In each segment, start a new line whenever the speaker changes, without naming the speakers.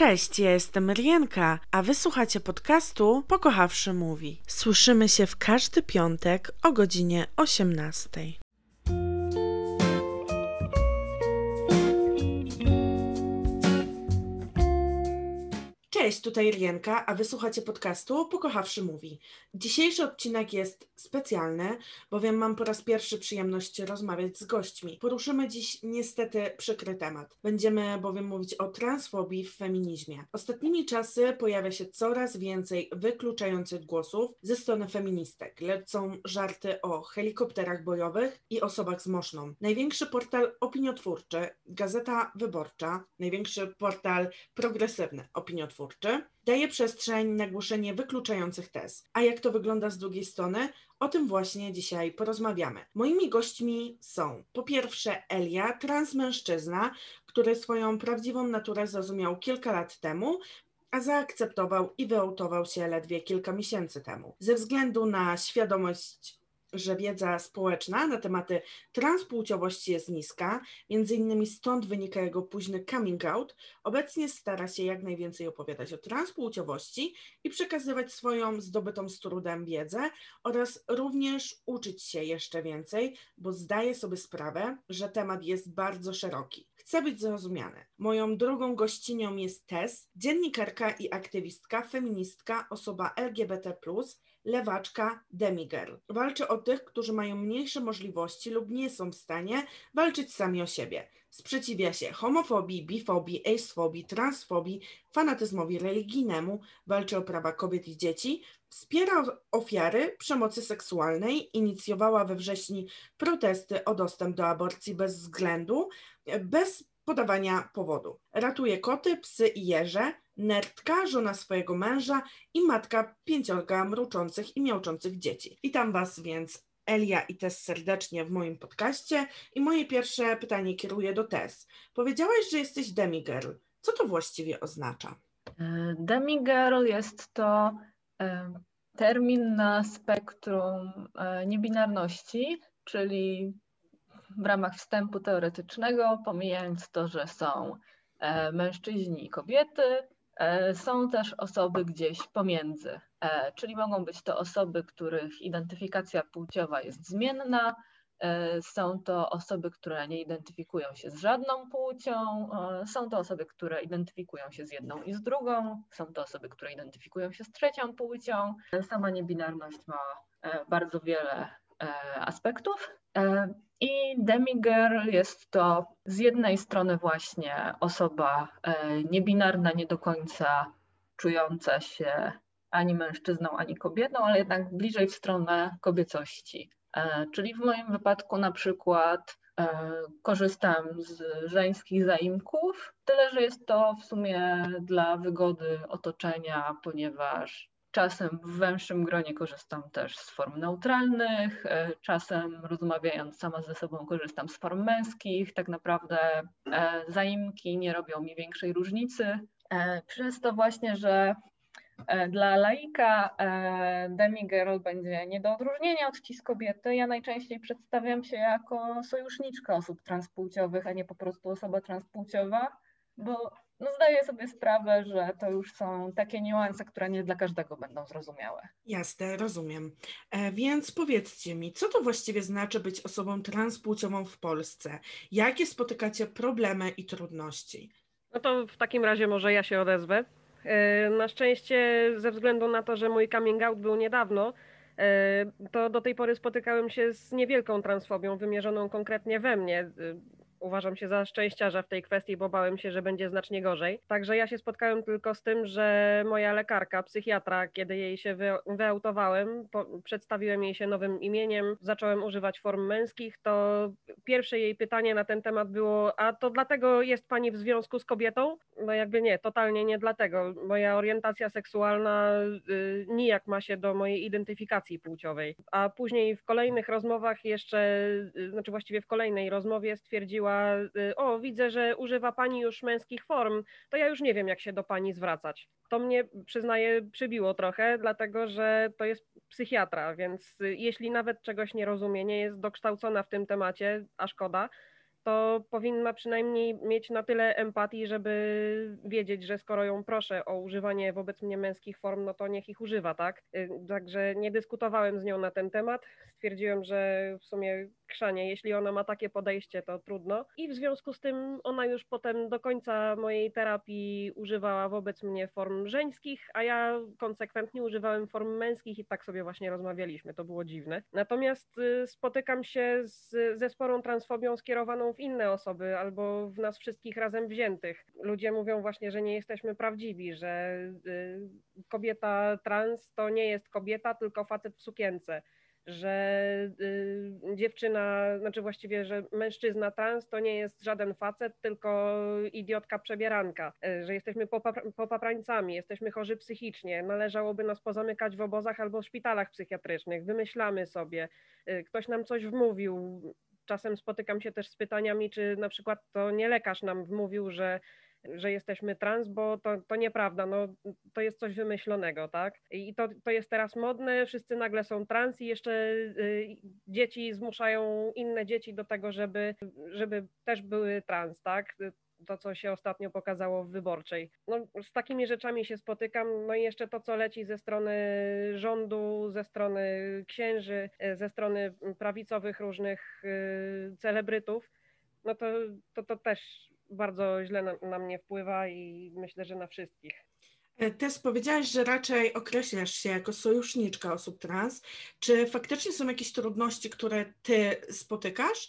Cześć, ja jestem Rienka, a wysłuchacie podcastu Pokochawszy Mówi. Słyszymy się w każdy piątek o godzinie 18. Cześć, tutaj Rienka, a wysłuchacie podcastu Pokochawszy Mówi. Dzisiejszy odcinek jest specjalny, bowiem mam po raz pierwszy przyjemność rozmawiać z gośćmi. Poruszymy dziś niestety przykry temat. Będziemy bowiem mówić o transfobii w feminizmie. Ostatnimi czasy pojawia się coraz więcej wykluczających głosów ze strony feministek. Lecą żarty o helikopterach bojowych i osobach z moszną. Największy portal opiniotwórczy, Gazeta Wyborcza, największy portal progresywny opiniotwórczy, daje przestrzeń na głoszenie wykluczających tez. A jak to wygląda z drugiej strony? O tym właśnie dzisiaj porozmawiamy. Moimi gośćmi są po pierwsze Elia, transmężczyzna, który swoją prawdziwą naturę zrozumiał kilka lat temu, a zaakceptował i wyautował się ledwie kilka miesięcy temu. Ze względu na świadomość że wiedza społeczna na tematy transpłciowości jest niska, między innymi stąd wynika jego późny coming out, obecnie stara się jak najwięcej opowiadać o transpłciowości i przekazywać swoją zdobytą z trudem wiedzę oraz również uczyć się jeszcze więcej, bo zdaje sobie sprawę, że temat jest bardzo szeroki. Chce być zrozumiany. Moją drugą gościnią jest Tess, dziennikarka i aktywistka, feministka, osoba LGBT+, lewaczka, demigirl. Walczy o tych, którzy mają mniejsze możliwości lub nie są w stanie walczyć sami o siebie. Sprzeciwia się homofobii, bifobii, acefobii, transfobii, fanatyzmowi religijnemu, walczy o prawa kobiet i dzieci, wspiera ofiary przemocy seksualnej, inicjowała we wrześniu protesty o dostęp do aborcji bez względu, bez podawania powodu. Ratuje koty, psy i jeże, nerdka, żona swojego męża i matka pięciorga mruczących i miałczących dzieci. Witam Was więc Elia i Tess serdecznie w moim podcaście i moje pierwsze pytanie kieruję do Tess. Powiedziałaś, że jesteś demigirl. Co to właściwie oznacza?
E, demigirl jest to e, termin na spektrum e, niebinarności, czyli w ramach wstępu teoretycznego, pomijając to, że są mężczyźni i kobiety, są też osoby gdzieś pomiędzy, e, czyli mogą być to osoby, których identyfikacja płciowa jest zmienna, e, są to osoby, które nie identyfikują się z żadną płcią, są to osoby, które identyfikują się z jedną i z drugą, są to osoby, które identyfikują się z trzecią płcią. Sama niebinarność ma bardzo wiele aspektów. I demigirl jest to z jednej strony właśnie osoba e, niebinarna, nie do końca czująca się ani mężczyzną, ani kobietą, ale jednak bliżej w stronę kobiecości. E, czyli w moim wypadku na przykład e, korzystam z żeńskich zaimków, tyle że jest to w sumie dla wygody otoczenia, ponieważ Czasem w węższym gronie korzystam też z form neutralnych, e, czasem rozmawiając sama ze sobą korzystam z form męskich. Tak naprawdę e, zaimki nie robią mi większej różnicy. E, przez to właśnie, że dla laika demigirl będzie nie do odróżnienia od cis kobiety. Ja najczęściej przedstawiam się jako sojuszniczka osób transpłciowych, a nie po prostu osoba transpłciowa, bo no zdaję sobie sprawę, że to już są takie niuanse, które nie dla każdego będą zrozumiałe.
Jasne, rozumiem. E, więc powiedzcie mi, co to właściwie znaczy być osobą transpłciową w Polsce? Jakie spotykacie problemy i trudności?
No to w takim razie może ja się odezwę. E, na szczęście, ze względu na to, że mój coming out był niedawno, e, to do tej pory spotykałem się z niewielką transfobią wymierzoną konkretnie we mnie. Uważam się za szczęściarza w tej kwestii, bo bałem się, że będzie znacznie gorzej. Także ja się spotkałem tylko z tym, że moja lekarka, psychiatra, kiedy jej się wyautowałem, przedstawiłem jej się nowym imieniem, zacząłem używać form męskich, to pierwsze jej pytanie na ten temat było, a to dlatego jest pani w związku z kobietą? No jakby nie, totalnie nie dlatego. Moja orientacja seksualna y, nijak ma się do mojej identyfikacji płciowej. A później w kolejnych rozmowach jeszcze, y, znaczy właściwie w kolejnej rozmowie stwierdziła, Y, o widzę, że używa pani już męskich form, to ja już nie wiem, jak się do pani zwracać. To mnie, przyznaję, przybiło trochę, dlatego że to jest psychiatra, więc y, jeśli nawet czegoś nie rozumie, nie jest dokształcona w tym temacie, a szkoda, to powinna przynajmniej mieć na tyle empatii, żeby wiedzieć, że skoro ją proszę o używanie wobec mnie męskich form, no to niech ich używa, tak? Y, także nie dyskutowałem z nią na ten temat. Stwierdziłem, że w sumie krzanie, jeśli ona ma takie podejście, to trudno. I w związku z tym ona już potem do końca mojej terapii używała wobec mnie form żeńskich, a ja konsekwentnie używałem form męskich i tak sobie właśnie rozmawialiśmy. To było dziwne. Natomiast y, spotykam się z, ze sporą transfobią skierowaną w inne osoby albo w nas wszystkich razem wziętych. Ludzie mówią właśnie, że nie jesteśmy prawdziwi, że y, kobieta trans to nie jest kobieta, tylko facet w sukience że y, dziewczyna, znaczy właściwie, że mężczyzna trans to nie jest żaden facet, tylko idiotka przebieranka, y, że jesteśmy popaprańcami, jesteśmy chorzy psychicznie, należałoby nas pozamykać w obozach albo w szpitalach psychiatrycznych, wymyślamy sobie, y, ktoś nam coś wmówił. Czasem spotykam się też z pytaniami, czy na przykład to nie lekarz nam wmówił, że że jesteśmy trans, bo to, to nieprawda, no, to jest coś wymyślonego, tak? I to, to jest teraz modne, wszyscy nagle są trans i jeszcze y, dzieci zmuszają inne dzieci do tego, żeby, żeby też były trans, tak? to, co się ostatnio pokazało w wyborczej. No, z takimi rzeczami się spotykam. No i jeszcze to, co leci ze strony rządu, ze strony księży, ze strony prawicowych różnych y, celebrytów, no to, to, to też bardzo źle na, na mnie wpływa i myślę, że na wszystkich.
E, Tess, powiedziałaś, że raczej określasz się jako sojuszniczka osób trans. Czy faktycznie są jakieś trudności, które ty spotykasz,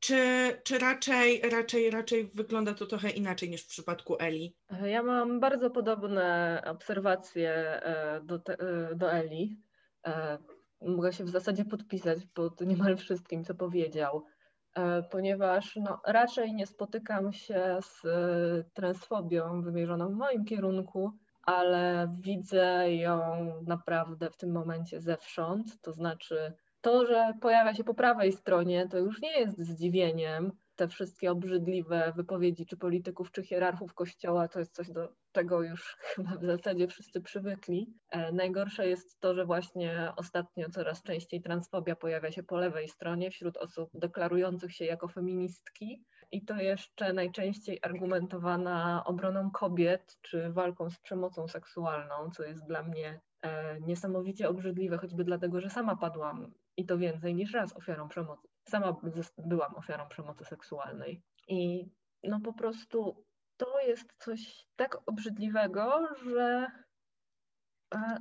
czy, czy raczej, raczej, raczej wygląda to trochę inaczej niż w przypadku Eli?
Ja mam bardzo podobne obserwacje e, do, te, e, do Eli. Mogę się w zasadzie podpisać pod niemal wszystkim, co powiedział. E, ponieważ no, raczej nie spotykam się z e, transfobią wymierzoną w moim kierunku, ale widzę ją naprawdę w tym momencie zewsząd. To znaczy, to, że pojawia się po prawej stronie, to już nie jest zdziwieniem, te wszystkie obrzydliwe wypowiedzi czy polityków, czy hierarchów kościoła, to jest coś, do czego już chyba w zasadzie wszyscy przywykli. E, najgorsze jest to, że właśnie ostatnio coraz częściej transfobia pojawia się po lewej stronie wśród osób deklarujących się jako feministki. I to jeszcze najczęściej argumentowana obroną kobiet czy walką z przemocą seksualną, co jest dla mnie e, niesamowicie obrzydliwe, choćby dlatego, że sama padłam i to więcej niż raz ofiarą przemocy sama byłam ofiarą przemocy seksualnej. I no po prostu to jest coś tak obrzydliwego, że,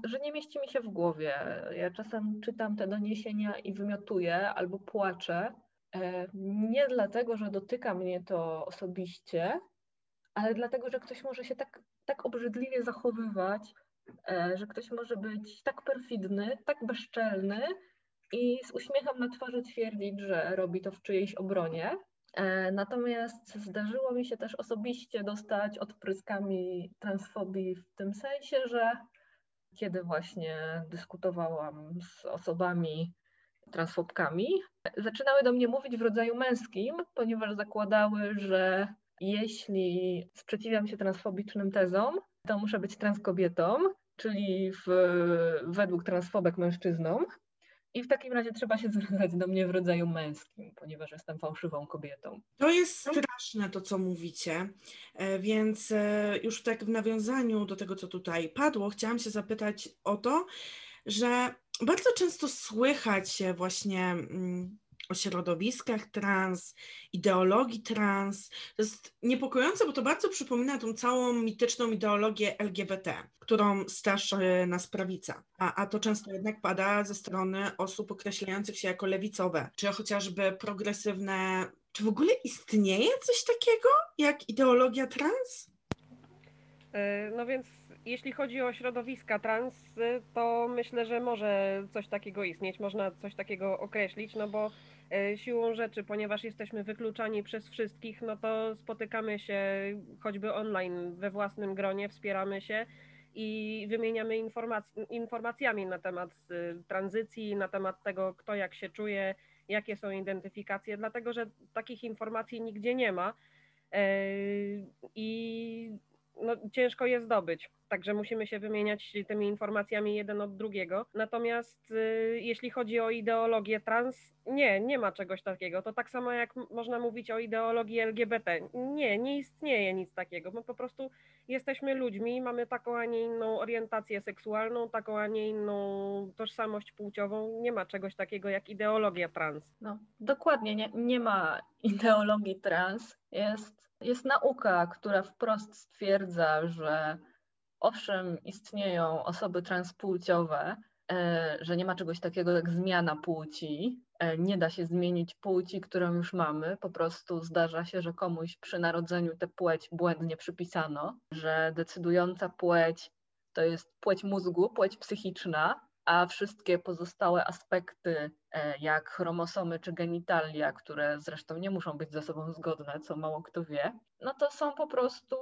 że nie mieści mi się w głowie. Ja czasem czytam te doniesienia i wymiotuję albo płaczę. E, nie dlatego, że dotyka mnie to osobiście, ale dlatego, że ktoś może się tak, tak obrzydliwie zachowywać, e, że ktoś może być tak perfidny, tak bezczelny, i z uśmiechem na twarzy twierdzić, że robi to w czyjejś obronie. E, natomiast zdarzyło mi się też osobiście dostać odpryskami transfobii w tym sensie, że kiedy właśnie dyskutowałam z osobami transfobkami, zaczynały do mnie mówić w rodzaju męskim, ponieważ zakładały, że jeśli sprzeciwiam się transfobicznym tezom, to muszę być transkobietą, czyli w, według transfobek mężczyzną, i w takim razie trzeba się zwracać do mnie w rodzaju męskim, ponieważ jestem fałszywą kobietą.
To jest no. straszne to, co mówicie, e, więc e, już tak w nawiązaniu do tego, co tutaj padło, chciałam się zapytać o to, że bardzo często słychać właśnie mm, o środowiskach trans, ideologii trans. To jest niepokojące, bo to bardzo przypomina tą całą mityczną ideologię LGBT, którą straszy nas prawica. A, a to często jednak pada ze strony osób określających się jako lewicowe, czy chociażby progresywne. Czy w ogóle istnieje coś takiego jak ideologia trans?
E, no więc jeśli chodzi o środowiska trans, to myślę, że może coś takiego istnieć, można coś takiego określić, no bo siłą rzeczy, ponieważ jesteśmy wykluczani przez wszystkich, no to spotykamy się choćby online we własnym gronie, wspieramy się i wymieniamy informac- informacjami na temat y, tranzycji, na temat tego, kto jak się czuje, jakie są identyfikacje, dlatego że takich informacji nigdzie nie ma. E, i no, ciężko je zdobyć. także musimy się wymieniać tymi informacjami jeden od drugiego. Natomiast y, jeśli chodzi o ideologię trans, nie, nie ma czegoś takiego. To tak samo jak można mówić o ideologii LGBT. Nie, nie istnieje nic takiego. My po prostu jesteśmy ludźmi, mamy taką, a nie inną orientację seksualną, taką, a nie inną tożsamość płciową. Nie ma czegoś takiego jak ideologia trans.
No, dokładnie, nie, nie ma ideologii trans. Jest, jest nauka, która wprost stwierdza, że owszem, istnieją osoby transpłciowe, e, że nie ma czegoś takiego jak zmiana płci, e, nie da się zmienić płci, którą już mamy, po prostu zdarza się, że komuś przy narodzeniu tę płeć błędnie przypisano, że decydująca płeć to jest płeć mózgu, płeć psychiczna, a wszystkie pozostałe aspekty, e, jak chromosomy czy genitalia, które zresztą nie muszą być ze sobą zgodne, co mało kto wie, no to są po prostu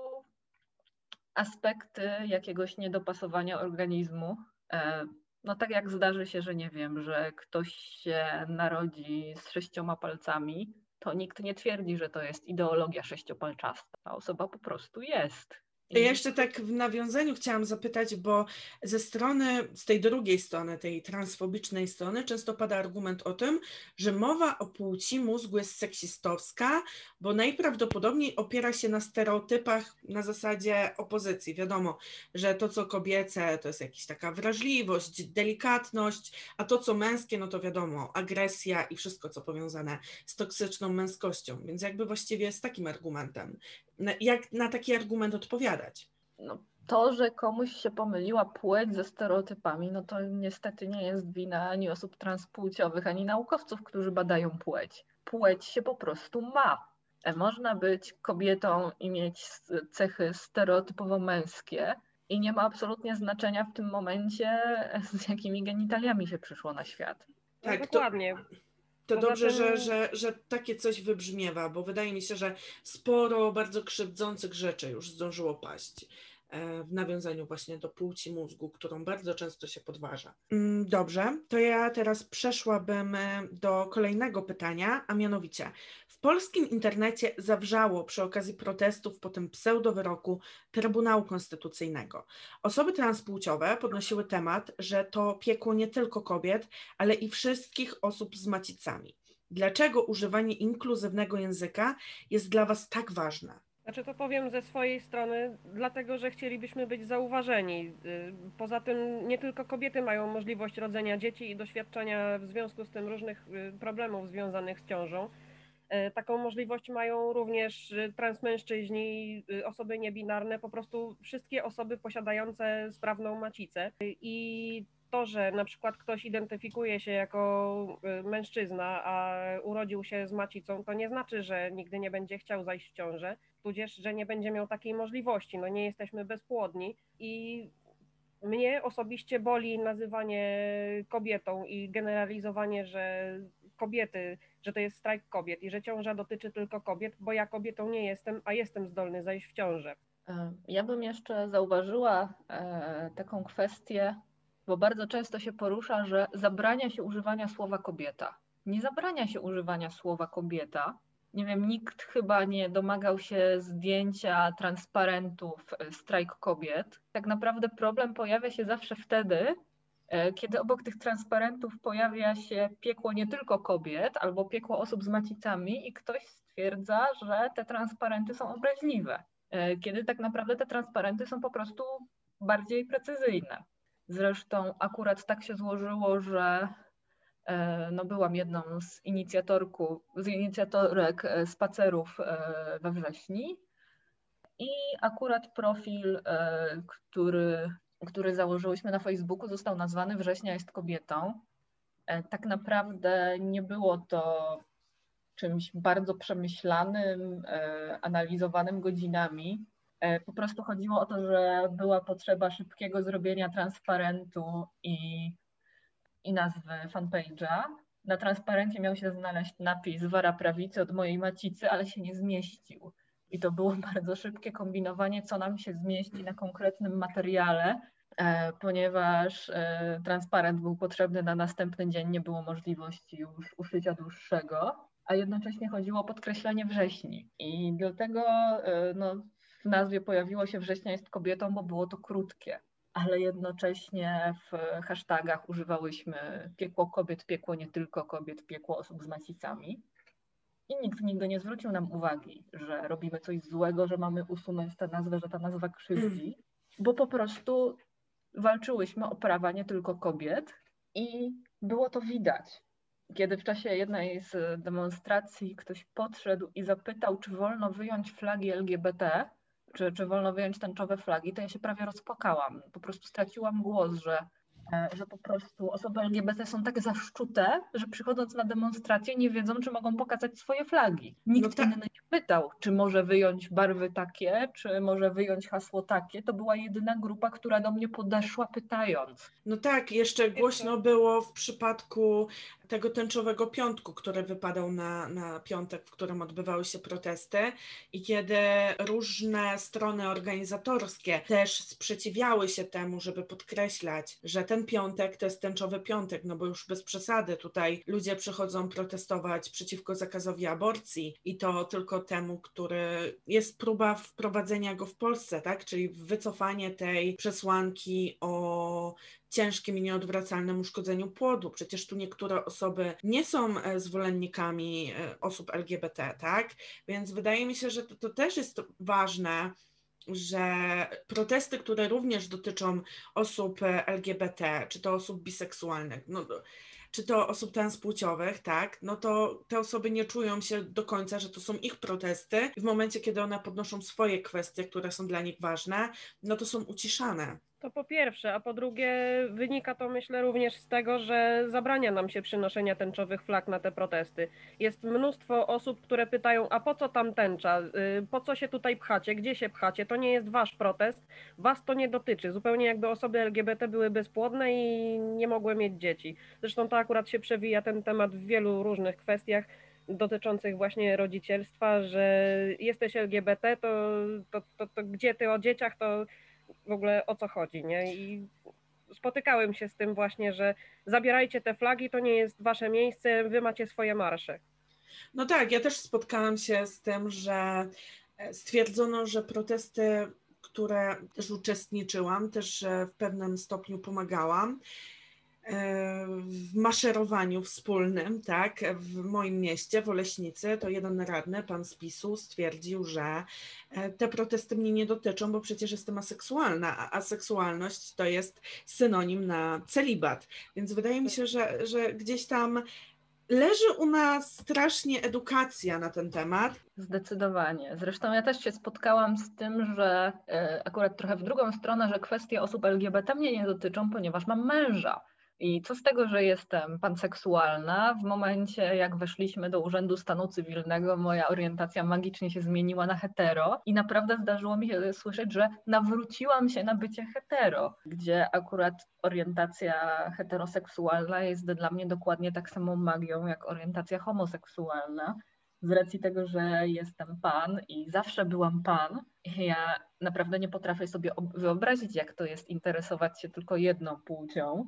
aspekty jakiegoś niedopasowania organizmu. E, no tak jak zdarzy się, że nie wiem, że ktoś się narodzi z sześcioma palcami, to nikt nie twierdzi, że to jest ideologia sześciopalczasta. Ta osoba po prostu jest.
Ja jeszcze tak w nawiązaniu chciałam zapytać, bo ze strony, z tej drugiej strony, tej transfobicznej strony, często pada argument o tym, że mowa o płci mózgu jest seksistowska, bo najprawdopodobniej opiera się na stereotypach na zasadzie opozycji. Wiadomo, że to, co kobiece, to jest jakaś taka wrażliwość, delikatność, a to, co męskie, no to wiadomo, agresja i wszystko, co powiązane z toksyczną męskością. Więc jakby właściwie z takim argumentem jak na taki argument odpowiadać?
No, to, że komuś się pomyliła płeć ze stereotypami, no to niestety nie jest wina ani osób transpłciowych, ani naukowców, którzy badają płeć. Płeć się po prostu ma. E, można być kobietą i mieć cechy stereotypowo męskie, i nie ma absolutnie znaczenia w tym momencie, z jakimi genitaliami się przyszło na świat.
Tak, no, dokładnie.
To... To dobrze, że, że, że takie coś wybrzmiewa, bo wydaje mi się, że sporo bardzo krzywdzących rzeczy już zdążyło paść e, w nawiązaniu właśnie do płci mózgu, którą bardzo często się podważa. Mm, dobrze, to ja teraz przeszłabym e, do kolejnego pytania, a mianowicie w polskim internecie zawrzało przy okazji protestów po tym pseudowyroku Trybunału Konstytucyjnego. Osoby transpłciowe podnosiły temat, że to piekło nie tylko kobiet, ale i wszystkich osób z macicami. Dlaczego używanie inkluzywnego języka jest dla Was tak ważne?
Znaczy to powiem ze swojej strony, dlatego że chcielibyśmy być zauważeni. Y, poza tym nie tylko kobiety mają możliwość rodzenia dzieci i doświadczenia w związku z tym różnych y, problemów związanych z ciążą. E, taką możliwość mają również y, transmężczyźni, y, osoby niebinarne, po prostu wszystkie osoby posiadające sprawną macicę. I to, że na przykład ktoś identyfikuje się jako y, mężczyzna, a urodził się z macicą, to nie znaczy, że nigdy nie będzie chciał zajść w ciążę, tudzież, że nie będzie miał takiej możliwości. No nie jesteśmy bezpłodni i mnie osobiście boli nazywanie kobietą i generalizowanie, że kobiety, że to jest strajk kobiet i że ciąża dotyczy tylko kobiet, bo ja kobietą nie jestem, a jestem zdolny zajść w ciążę.
Ja bym jeszcze zauważyła e, taką kwestię, bo bardzo często się porusza, że zabrania się używania słowa kobieta. Nie zabrania się używania słowa kobieta. Nie wiem, nikt chyba nie domagał się zdjęcia transparentów e, strajk kobiet. Tak naprawdę problem pojawia się zawsze wtedy, kiedy obok tych transparentów pojawia się piekło nie tylko kobiet albo piekło osób z macicami i ktoś stwierdza, że te transparenty są obraźliwe, e, kiedy tak naprawdę te transparenty są po prostu bardziej precyzyjne. Zresztą akurat tak się złożyło, że e, no byłam jedną z z inicjatorek spacerów we wrześni i akurat profil, który który założyłyśmy na Facebooku, został nazwany Września jest kobietą. E, tak naprawdę nie było to czymś bardzo przemyślanym, e, analizowanym godzinami. E, po prostu chodziło o to, że była potrzeba szybkiego zrobienia transparentu i, i nazwy fanpage'a. Na transparencie miał się znaleźć napis Wara Prawicy od mojej macicy, ale się nie zmieścił. I to było bardzo szybkie kombinowanie, co nam się zmieści na konkretnym materiale, e, ponieważ e, transparent był potrzebny na następny dzień, nie było możliwości już uszycia dłuższego, a jednocześnie chodziło o podkreślenie wrześni. I dlatego e, no, w nazwie pojawiło się września jest kobietą, bo było to krótkie, ale jednocześnie w hashtagach używałyśmy piekło kobiet, piekło nie tylko kobiet, piekło osób z macicami. I nikt nigdy nie zwrócił nam uwagi, że robimy coś złego, że mamy usunąć tę nazwę, że ta nazwa krzywdzi, bo po prostu walczyłyśmy o prawa nie tylko kobiet i było to widać. Kiedy w czasie jednej z demonstracji ktoś podszedł i zapytał, czy wolno wyjąć flagi LGBT, czy, czy wolno wyjąć tęczowe flagi, to ja się prawie rozpłakałam. Po prostu straciłam głos, że że po prostu osoby LGBT są tak zaszczute, że przychodząc na demonstrację nie wiedzą, czy mogą pokazać swoje flagi. Nikt no tak. inny nie pytał, czy może wyjąć barwy takie, czy może wyjąć hasło takie. To była jedyna grupa, która do mnie podeszła pytając.
No tak, jeszcze głośno było w przypadku tego tęczowego piątku, który wypadał na, na piątek, w którym odbywały się protesty i kiedy różne strony organizatorskie też sprzeciwiały się temu, żeby podkreślać, że ten piątek to jest tęczowy piątek, no bo już bez przesady tutaj ludzie przychodzą protestować przeciwko zakazowi aborcji i to tylko temu, który jest próba wprowadzenia go w Polsce, tak? Czyli wycofanie tej przesłanki o ciężkim i nieodwracalnym uszkodzeniu płodu. Przecież tu niektóre osoby nie są e, zwolennikami e, osób LGBT, tak? Więc wydaje mi się, że to, to też jest ważne, że protesty, które również dotyczą osób e, LGBT, czy to osób biseksualnych, no, czy to osób transpłciowych, tak, no to te osoby nie czują się do końca, że to są ich protesty. W momencie, kiedy one podnoszą swoje kwestie, które są dla nich ważne, no to są uciszane.
To po pierwsze, a po drugie wynika to myślę również z tego, że zabrania nam się przynoszenia tęczowych flag na te protesty. Jest mnóstwo osób, które pytają, a po co tam tęcza, y, po co się tutaj pchacie, gdzie się pchacie, to nie jest wasz protest, was to nie dotyczy. Zupełnie jakby osoby LGBT były bezpłodne i nie mogły mieć dzieci. Zresztą to akurat się przewija ten temat w wielu różnych kwestiach dotyczących właśnie rodzicielstwa, że jesteś LGBT, to, to, to, to gdzie ty o dzieciach, to w ogóle o co chodzi, nie? I spotykałem się z tym właśnie, że zabierajcie te flagi, to nie jest wasze miejsce, wy macie swoje marsze.
No tak, ja też spotkałam się z tym, że e, stwierdzono, że protesty, które też uczestniczyłam, też w pewnym stopniu pomagałam, w maszerowaniu wspólnym, tak, w moim mieście, w Oleśnicy, to jeden radny, pan z PiSu, stwierdził, że e, te protesty mnie nie dotyczą, bo przecież jestem aseksualna, a aseksualność to jest synonim na celibat. Więc wydaje mi się, że, że gdzieś tam leży u nas strasznie edukacja na ten temat.
Zdecydowanie. Zresztą ja też się spotkałam z tym, że e, akurat trochę w drugą stronę, że kwestie osób LGBT mnie nie dotyczą, ponieważ mam męża. I co z tego, że jestem panseksualna? W momencie, jak weszliśmy do Urzędu Stanu Cywilnego, moja orientacja magicznie się zmieniła na hetero i naprawdę zdarzyło mi się słyszeć, że nawróciłam się na bycie hetero, gdzie akurat orientacja heteroseksualna jest dla mnie dokładnie tak samą magią jak orientacja homoseksualna. Z racji tego, że jestem pan i zawsze byłam pan, ja naprawdę nie potrafię sobie wyobrazić, jak to jest interesować się tylko jedną płcią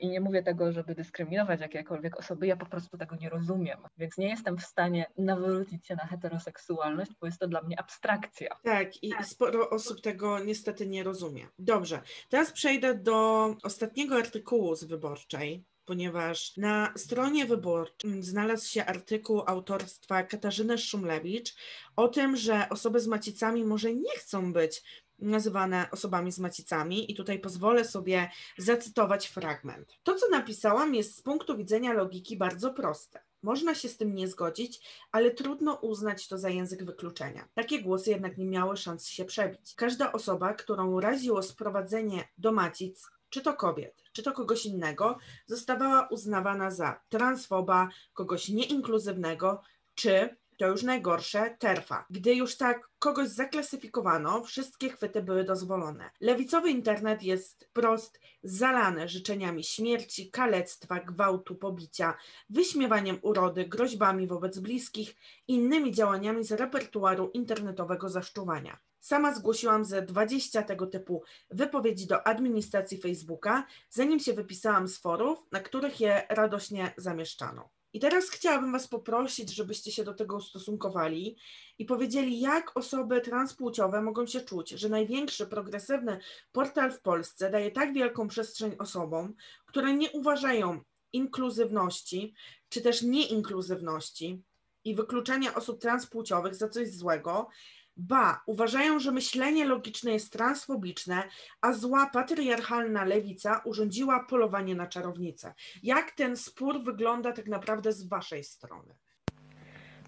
I nie mówię tego, żeby dyskryminować jakiekolwiek osoby, ja po prostu tego nie rozumiem. Więc nie jestem w stanie nawrócić się na heteroseksualność, bo jest to dla mnie abstrakcja.
Tak, i sporo osób tego niestety nie rozumie. Dobrze, teraz przejdę do ostatniego artykułu z wyborczej ponieważ na stronie wyborczej znalazł się artykuł autorstwa Katarzyny Szumlewicz o tym, że osoby z macicami może nie chcą być nazywane osobami z macicami i tutaj pozwolę sobie zacytować fragment. To, co napisałam, jest z punktu widzenia logiki bardzo proste. Można się z tym nie zgodzić, ale trudno uznać to za język wykluczenia. Takie głosy jednak nie miały szans się przebić. Każda osoba, którą raziło sprowadzenie do macic, czy to kobiet, czy to kogoś innego, zostawała uznawana za transfoba, kogoś nieinkluzywnego, czy to już najgorsze, terfa. Gdy już tak kogoś zaklasyfikowano, wszystkie chwyty były dozwolone. Lewicowy internet jest prost zalany życzeniami śmierci, kalectwa, gwałtu, pobicia, wyśmiewaniem urody, groźbami wobec bliskich, innymi działaniami z repertuaru internetowego zaszczuwania. Sama zgłosiłam ze 20 tego typu wypowiedzi do administracji Facebooka, zanim się wypisałam z forów, na których je radośnie zamieszczano. I teraz chciałabym Was poprosić, żebyście się do tego ustosunkowali i powiedzieli, jak osoby transpłciowe mogą się czuć, że największy progresywny portal w Polsce daje tak wielką przestrzeń osobom, które nie uważają inkluzywności czy też nieinkluzywności i wykluczania osób transpłciowych za coś złego, Ba, uważają, że myślenie logiczne jest transfobiczne, a zła patriarchalna lewica urządziła polowanie na czarownicę. Jak ten spór wygląda tak naprawdę z waszej strony?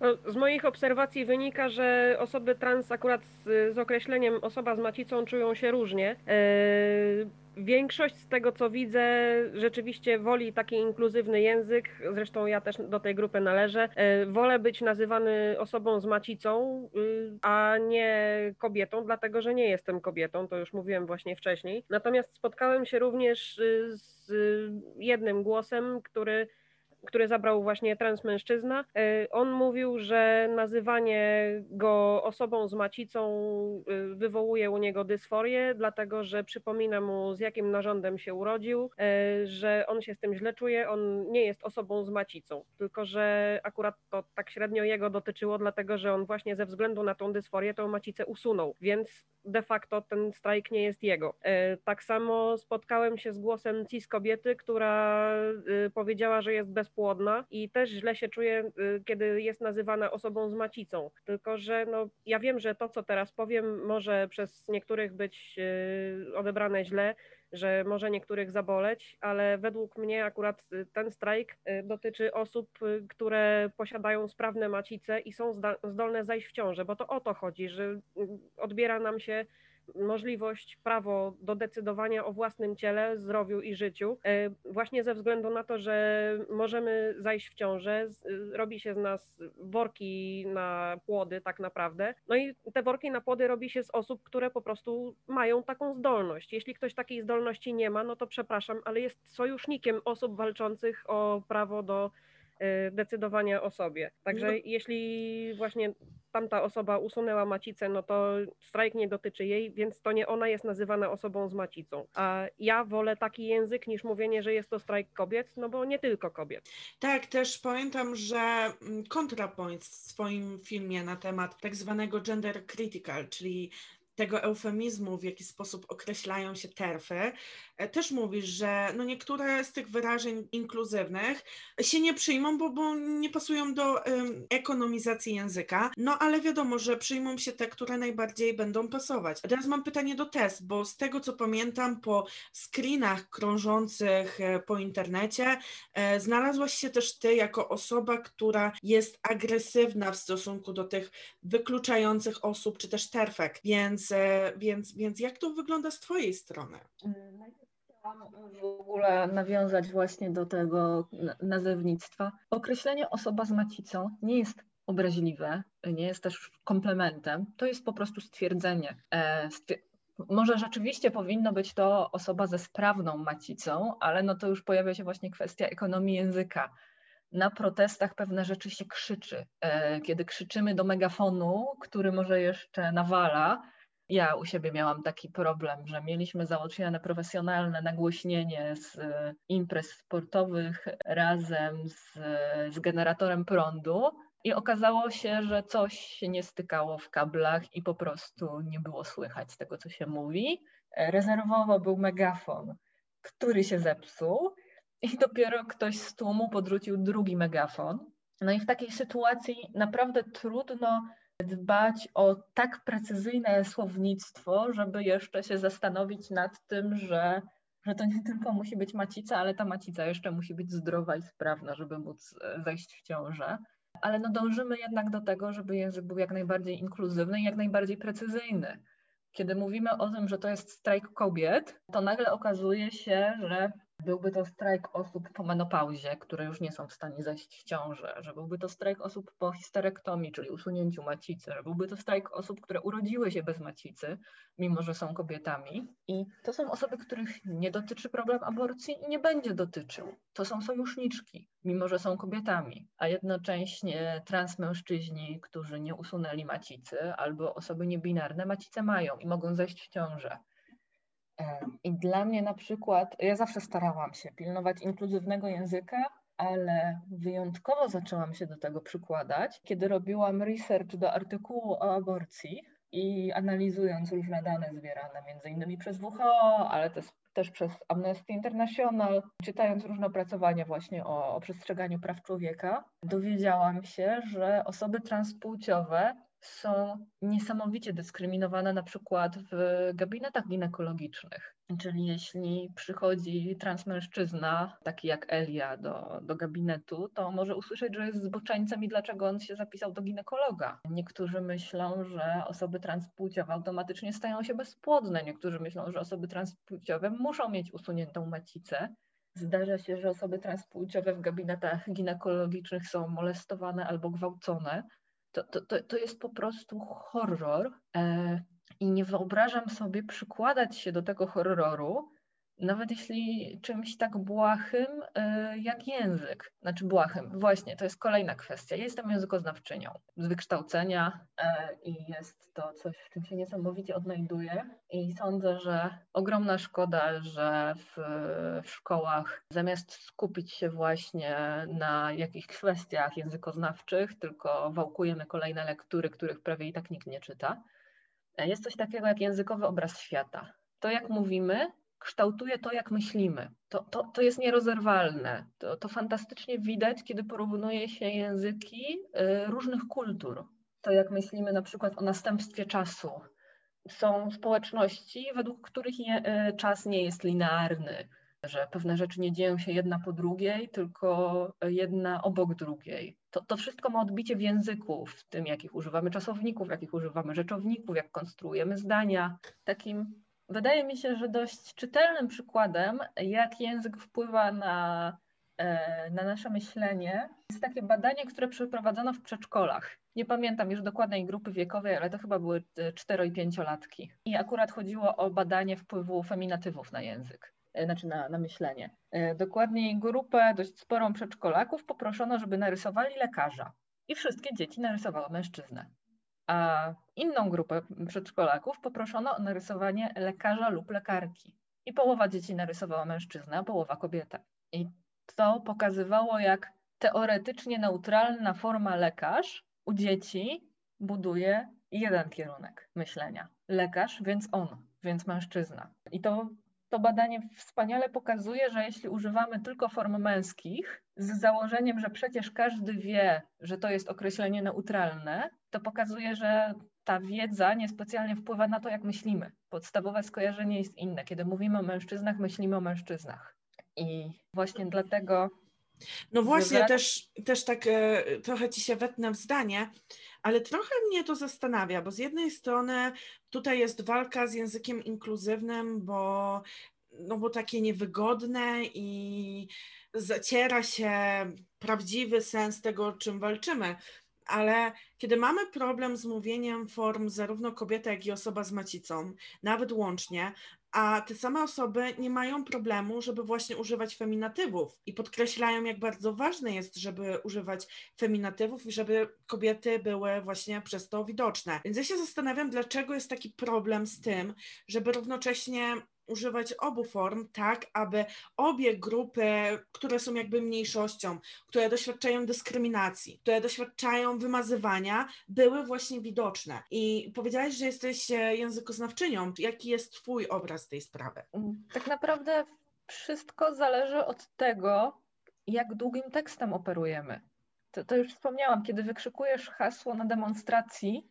No, z moich obserwacji wynika, że osoby trans akurat z, z określeniem osoba z macicą czują się różnie. Yy, większość z tego, co widzę, rzeczywiście woli taki inkluzywny język. Zresztą ja też do tej grupy należę. Yy, wolę być nazywany osobą z macicą, yy, a nie kobietą, dlatego że nie jestem kobietą. To już mówiłem właśnie wcześniej. Natomiast spotkałem się również yy, z jednym głosem, który który zabrał właśnie transmężczyzna, e, on mówił, że nazywanie go osobą z macicą e, wywołuje u niego dysforię, dlatego że przypomina mu z jakim narządem się urodził, e, że on się z tym źle czuje, on nie jest osobą z macicą, tylko że akurat to tak średnio jego dotyczyło, dlatego że on właśnie ze względu na tą dysforię tą macicę usunął, więc de facto ten strajk nie jest jego. Tak samo spotkałem się z głosem cis kobiety, która powiedziała, że jest bez bezpłodna i też źle się czuje, y, kiedy jest nazywana osobą z macicą. Tylko, że no, ja wiem, że to, co teraz powiem, może przez niektórych być y, odebrane źle, że może niektórych zaboleć, ale według mnie akurat y, ten strajk dotyczy osób, które posiadają sprawne macice i są zdolne zajść w ciążę, bo to o to chodzi, że odbiera nam się możliwość, prawo do decydowania o własnym ciele, zdrowiu i życiu, e, właśnie ze względu na to, że możemy zajść w ciążę, robi się z nas worki na płody tak naprawdę. No i te worki na płody robi się z osób, które po prostu mają taką zdolność. Jeśli ktoś takiej zdolności nie ma, no to przepraszam, ale jest sojusznikiem osób walczących o prawo do decydowania o sobie. Także no. jeśli właśnie tamta osoba usunęła macicę, no to strajk nie dotyczy jej, więc to nie ona jest nazywana osobą z macicą. A ja wolę taki język niż mówienie, że jest to strajk kobiet, no bo nie tylko kobiet.
Tak, też pamiętam, że ContraPoint w swoim filmie na temat tak zwanego gender critical, czyli tego eufemizmu, w jaki sposób określają się terfy, e, też mówisz, że no niektóre z tych wyrażeń inkluzywnych się nie przyjmą, bo, bo nie pasują do um, ekonomizacji języka, no ale wiadomo, że przyjmą się te, które najbardziej będą pasować. A teraz mam pytanie do test, bo z tego co pamiętam po screenach krążących e, po internecie e, znalazłaś się też ty jako osoba, która jest agresywna w stosunku do tych wykluczających osób, czy też terfek, więc więc, e, więc, więc jak to wygląda z Twojej strony?
Chciałam w ogóle nawiązać właśnie do tego nazewnictwa. Określenie osoba z macicą nie jest obraźliwe, nie jest też komplementem, to jest po prostu stwierdzenie. E, może rzeczywiście powinno być to osoba ze sprawną macicą, ale no to już pojawia się właśnie kwestia ekonomii języka. Na protestach pewne rzeczy się krzyczy. E, kiedy krzyczymy do megafonu, który może jeszcze nawala, ja u siebie miałam taki problem, że mieliśmy załatwione profesjonalne nagłośnienie z e, imprez sportowych razem z, z generatorem prądu i okazało się, że coś się nie stykało w kablach i po prostu nie było słychać tego, co się mówi. E, rezerwowo był megafon, który się zepsuł i dopiero ktoś z tłumu podrzucił drugi megafon. No i w takiej sytuacji naprawdę trudno dbać o tak precyzyjne słownictwo, żeby jeszcze się zastanowić nad tym, że, że to nie tylko musi być macica, ale ta macica jeszcze musi być zdrowa i sprawna, żeby móc e, zejść w ciążę. Ale no dążymy jednak do tego, żeby język był jak najbardziej inkluzywny i jak najbardziej precyzyjny. Kiedy mówimy o tym, że to jest strajk kobiet, to nagle okazuje się, że Byłby to strajk osób po menopauzie, które już nie są w stanie zajść w ciążę, że byłby to strajk osób po histerektomii, czyli usunięciu macicy, że byłby to strajk osób, które urodziły się bez macicy, mimo że są kobietami. I to są osoby, których nie dotyczy problem aborcji i nie będzie dotyczył. To są sojuszniczki, mimo że są kobietami, a jednocześnie transmężczyźni, którzy nie usunęli macicy, albo osoby niebinarne macicę mają i mogą zejść w ciążę. I dla mnie na przykład, ja zawsze starałam się pilnować inkluzywnego języka, ale wyjątkowo zaczęłam się do tego przykładać, kiedy robiłam research do artykułu o aborcji i analizując różne dane zbierane między innymi przez WHO, ale też, też przez Amnesty International, czytając różne opracowania właśnie o, o przestrzeganiu praw człowieka, dowiedziałam się, że osoby transpłciowe są niesamowicie dyskryminowane na przykład w gabinetach ginekologicznych. Czyli jeśli przychodzi transmężczyzna, taki jak Elia, do, do gabinetu, to może usłyszeć, że jest zboczeńcem i dlaczego on się zapisał do ginekologa. Niektórzy myślą, że osoby transpłciowe automatycznie stają się bezpłodne. Niektórzy myślą, że osoby transpłciowe muszą mieć usuniętą macicę. Zdarza się, że osoby transpłciowe w gabinetach ginekologicznych są molestowane albo gwałcone. To, to, to, to jest po prostu horror. E, I nie wyobrażam sobie przykładać się do tego horroru, nawet jeśli czymś tak błahym y, jak język, znaczy błahym, właśnie, to jest kolejna kwestia. Ja jestem językoznawczynią z wykształcenia y, i jest to coś, w czym się niesamowicie odnajduję i sądzę, że ogromna szkoda, że w, w szkołach zamiast skupić się właśnie na jakichś kwestiach językoznawczych, tylko wałkujemy kolejne lektury, których prawie i tak nikt nie czyta. Jest coś takiego jak językowy obraz świata. To, jak mówimy, kształtuje to, jak myślimy. To, to, to jest nierozerwalne. To, to fantastycznie widać, kiedy porównuje się języki y, różnych kultur. To, jak myślimy na przykład o następstwie czasu. Są społeczności, według których y, czas nie jest linearny, że pewne rzeczy nie dzieją się jedna po drugiej, tylko jedna obok drugiej. To, to wszystko ma odbicie w języku, w tym, jakich używamy czasowników, jakich używamy rzeczowników, jak konstruujemy zdania. Takim wydaje mi się, że dość czytelnym przykładem, jak język wpływa na, e, na nasze myślenie, jest takie badanie, które przeprowadzono w przedszkolach. Nie pamiętam już dokładnej grupy wiekowej, ale to chyba były 4 i 5-latki. I akurat chodziło o badanie wpływu feminatywów na język, e, znaczy na, na myślenie. E, dokładniej grupę dość sporą przedszkolaków poproszono, żeby narysowali lekarza. I wszystkie dzieci narysowały mężczyznę a inną grupę przedszkolaków poproszono o narysowanie lekarza lub lekarki. I połowa dzieci narysowała mężczyznę, a połowa kobietę. I to pokazywało, jak teoretycznie neutralna forma lekarz u dzieci buduje jeden kierunek myślenia. Lekarz, więc on, więc mężczyzna. I to, to badanie wspaniale pokazuje, że jeśli używamy tylko form męskich, z założeniem, że przecież każdy wie, że to jest określenie neutralne, to pokazuje, że ta wiedza niespecjalnie wpływa na to, jak myślimy. Podstawowe skojarzenie jest inne. Kiedy mówimy o mężczyznach, myślimy o mężczyznach. I właśnie dlatego.
No właśnie, też, też tak e, trochę ci się wetnę w zdanie, ale trochę mnie to zastanawia, bo z jednej strony tutaj jest walka z językiem inkluzywnym, bo, no bo takie niewygodne i zaciera się prawdziwy sens tego, czym walczymy. Ale kiedy mamy problem z mówieniem form zarówno kobieta, jak i osoba z macicą, nawet łącznie, a te same osoby nie mają problemu, żeby właśnie używać feminatywów i podkreślają, jak bardzo ważne jest, żeby używać feminatywów i żeby kobiety były właśnie przez to widoczne. Więc ja się zastanawiam, dlaczego jest taki problem z tym, żeby równocześnie używać obu form, tak aby obie grupy, które są jakby mniejszością, które doświadczają dyskryminacji, które doświadczają wymazywania, były właśnie widoczne. I powiedziałaś, że jesteś e, językoznawczynią. Jaki jest Twój obraz tej sprawy?
Mm, tak naprawdę wszystko zależy od tego, jak długim tekstem operujemy. To, to już wspomniałam, kiedy wykrzykujesz hasło na demonstracji,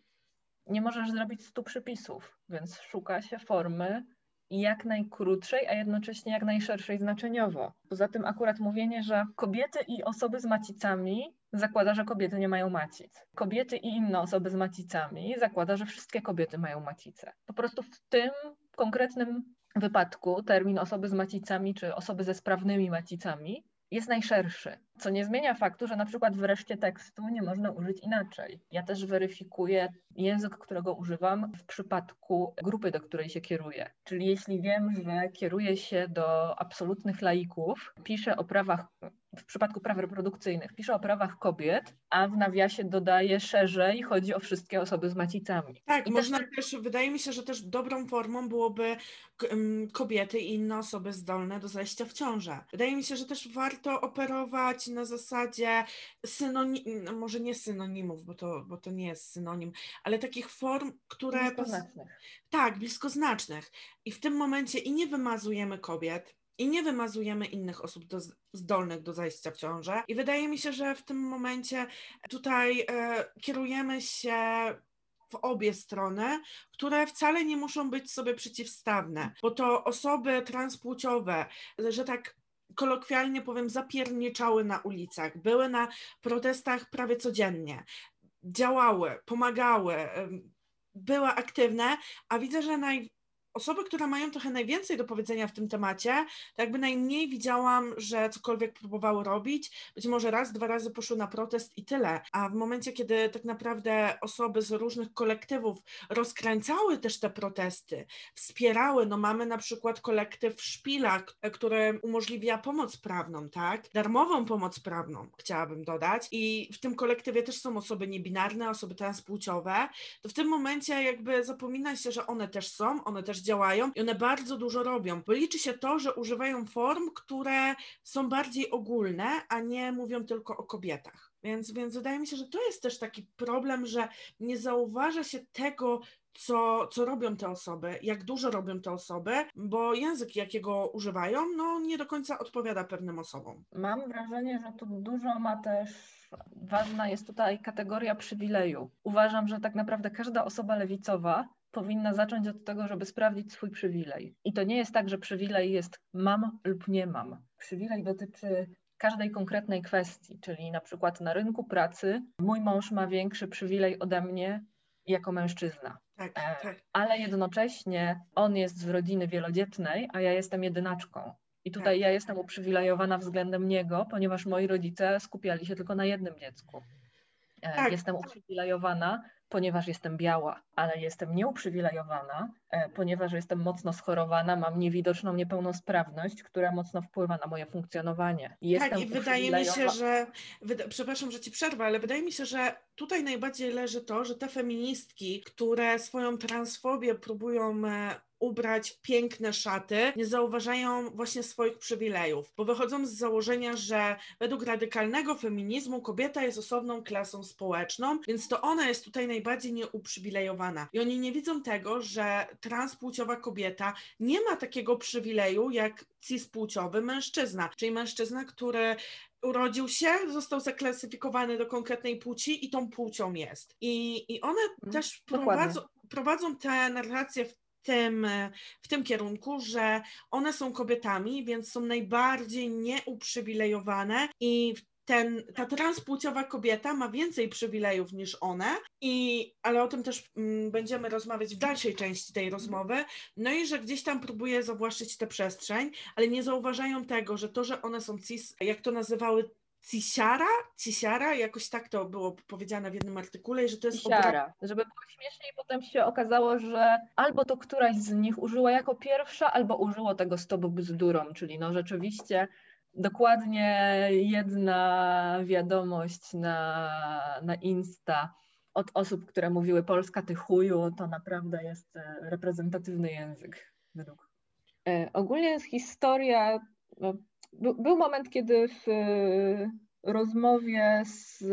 nie możesz zrobić stu przypisów, więc szuka się formy, jak najkrótszej, a jednocześnie jak najszerszej znaczeniowo. Poza tym akurat mówienie, że kobiety i osoby z macicami zakłada, że kobiety nie mają macic. Kobiety i inne osoby z macicami zakłada, że wszystkie kobiety mają macice. Po prostu w tym konkretnym wypadku termin osoby z macicami czy osoby ze sprawnymi macicami jest najszerszy, co nie zmienia faktu, że na przykład w reszcie tekstu nie można użyć inaczej. Ja też weryfikuję język, którego używam w przypadku grupy, do której się kieruję. Czyli jeśli wiem, że kieruję się do absolutnych laików, piszę o prawach w przypadku praw reprodukcyjnych pisze o prawach kobiet, a w nawiasie dodaje szerzej, chodzi o wszystkie osoby z macicami.
Tak,
I
można
też-
też, wydaje mi się, że też dobrą formą byłoby kobiety i inne osoby zdolne do zajścia w ciążę. Wydaje mi się, że też warto operować na zasadzie synonimów, może nie synonimów, bo to, bo to nie jest synonim, ale takich form, które...
Bliskoznacznych.
Tak, bliskoznacznych. I w tym momencie i nie wymazujemy kobiet, i nie wymazujemy innych osób do, zdolnych do zajścia w ciążę. I wydaje mi się, że w tym momencie tutaj e, kierujemy się w obie strony, które wcale nie muszą być sobie przeciwstawne, bo to osoby transpłciowe, że tak kolokwialnie powiem, zapierniczały na ulicach, były na protestach prawie codziennie, działały, pomagały, były aktywne, a widzę, że naj... osoby, które mają trochę najwięcej do powiedzenia w tym temacie, to jakby najmniej widziałam, że cokolwiek próbowały robić. Być może raz, dwa razy poszły na protest i tyle. A w momencie, kiedy tak naprawdę osoby z różnych kolektywów rozkręcały też te protesty, wspierały, no mamy na przykład kolektyw Szpila, który umożliwia pomoc prawną, tak? Darmową pomoc prawną, chciałabym dodać. I w tym kolektywie też są osoby niebinarne, osoby transpłciowe, to w tym momencie jakby zapomina się, że one też są, one też działają i one bardzo dużo robią, bo liczy się to, że używają form, które są bardziej ogólne, a nie mówią tylko o kobietach. Więc, więc wydaje mi się, że to jest też taki problem, że nie zauważa się tego, co, co robią te osoby, jak dużo robią te osoby, bo język, jakiego używają, no nie do końca odpowiada pewnym osobom.
Mam wrażenie, że tu dużo ma też, ważna jest tutaj kategoria przywileju. Uważam, że tak naprawdę każda osoba lewicowa powinna zacząć od tego, żeby sprawdzić swój przywilej. I to nie jest tak, że przywilej jest mam lub nie mam. Przywilej dotyczy każdej konkretnej kwestii, czyli na przykład na rynku pracy mój mąż ma większy przywilej ode mnie jako mężczyzna.
Tak,
E,
tak.
ale jednocześnie on jest z rodziny wielodzietnej, a ja jestem jedynaczką. I tutaj
Tak.
ja jestem uprzywilejowana względem niego, ponieważ moi rodzice skupiali się tylko na jednym dziecku. E,
Tak.
Jestem uprzywilejowana, ponieważ jestem biała, ale jestem nieuprzywilejowana, e, ponieważ jestem mocno schorowana, mam niewidoczną niepełnosprawność, która mocno wpływa na moje funkcjonowanie.
Tak,
Jestem
i wydaje mi się, że, wyda, przepraszam, że ci przerwę, ale wydaje mi się, że tutaj najbardziej leży to, że te feministki, które swoją transfobię próbują e, ubrać piękne szaty, nie zauważają właśnie swoich przywilejów, bo wychodzą z założenia, że według radykalnego feminizmu kobieta jest osobną klasą społeczną, więc to ona jest tutaj najbardziej nieuprzywilejowana. I oni nie widzą tego, że transpłciowa kobieta nie ma takiego przywileju jak cispłciowy mężczyzna, czyli mężczyzna, który urodził się, został zaklasyfikowany do konkretnej płci i tą płcią jest. I, i one
Mhm,
też
dokładnie.
prowadzą, prowadzą tę narrację w tym, e, w tym kierunku, że one są kobietami, więc są najbardziej nieuprzywilejowane i ten, ta transpłciowa kobieta ma więcej przywilejów niż one, i, ale o tym też mm, będziemy rozmawiać w dalszej części tej rozmowy. No i że gdzieś tam próbuje zawłaszczyć tę przestrzeń, ale nie zauważają tego, że to, że one są cis, jak to nazywały, cisiara, cisiara, jakoś tak to było powiedziane w jednym artykule, że to jest obra-
Siara. Żeby było śmieszniej, potem się okazało, że albo to któraś z nich użyła jako pierwsza, albo użyło tego stop bzdurą, czyli no rzeczywiście dokładnie jedna wiadomość na, na Insta od osób, które mówiły Polska ty chuju, to naprawdę jest e, reprezentatywny język według. E, ogólnie jest historia, no, był, moment, kiedy w e, rozmowie z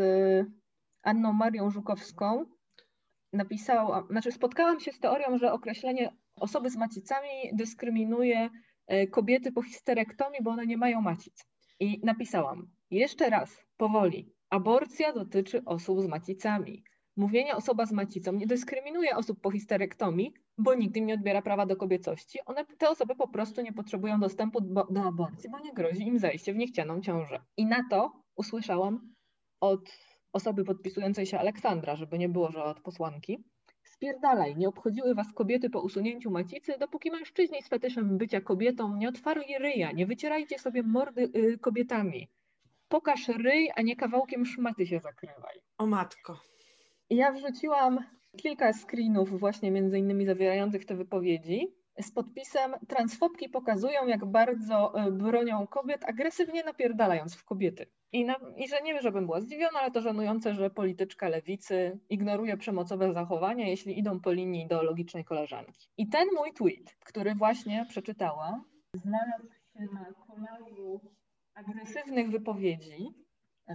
Anną Marią Żukowską napisałam, znaczy spotkałam się z teorią, że określenie osoby z macicami dyskryminuje e, kobiety po histerektomii, bo one nie mają macic. I napisałam, jeszcze raz, powoli, aborcja dotyczy osób z macicami. Mówienie osoba z macicą nie dyskryminuje osób po histerektomii, bo nikt im nie odbiera prawa do kobiecości. One, te osoby po prostu nie potrzebują dostępu do, do aborcji, bo nie grozi im zajście w niechcianą ciążę. I na to usłyszałam od osoby podpisującej się Aleksandra, żeby nie było, że od posłanki. Spierdalaj, nie obchodziły was kobiety po usunięciu macicy, dopóki mężczyźni z fetyszem bycia kobietą nie otwarli ryja, nie wycierajcie sobie mordy y, kobietami. Pokaż ryj, a nie kawałkiem szmaty się zakrywaj.
O matko.
I Ja wrzuciłam kilka screenów właśnie między innymi zawierających te wypowiedzi z podpisem transfobki pokazują, jak bardzo e, bronią kobiet, agresywnie napierdalając w kobiety. I, na, I że nie, żebym była zdziwiona, ale to żenujące, że polityczka lewicy ignoruje przemocowe zachowania, jeśli idą po linii ideologicznej koleżanki. I ten mój tweet, który właśnie przeczytałam, znalazł się na kolażu agresywnych wypowiedzi,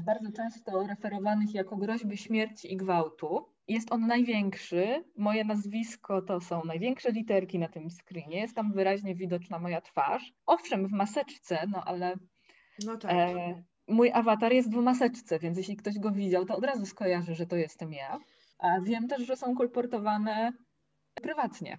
bardzo często referowanych jako groźby śmierci i gwałtu. Jest on największy. Moje nazwisko to są największe literki na tym screenie. Jest tam wyraźnie widoczna moja twarz. Owszem, w maseczce, no ale
No tak.
e, mój awatar jest w maseczce, więc jeśli ktoś go widział, to od razu skojarzy, że to jestem ja. A wiem też, że są kolportowane prywatnie.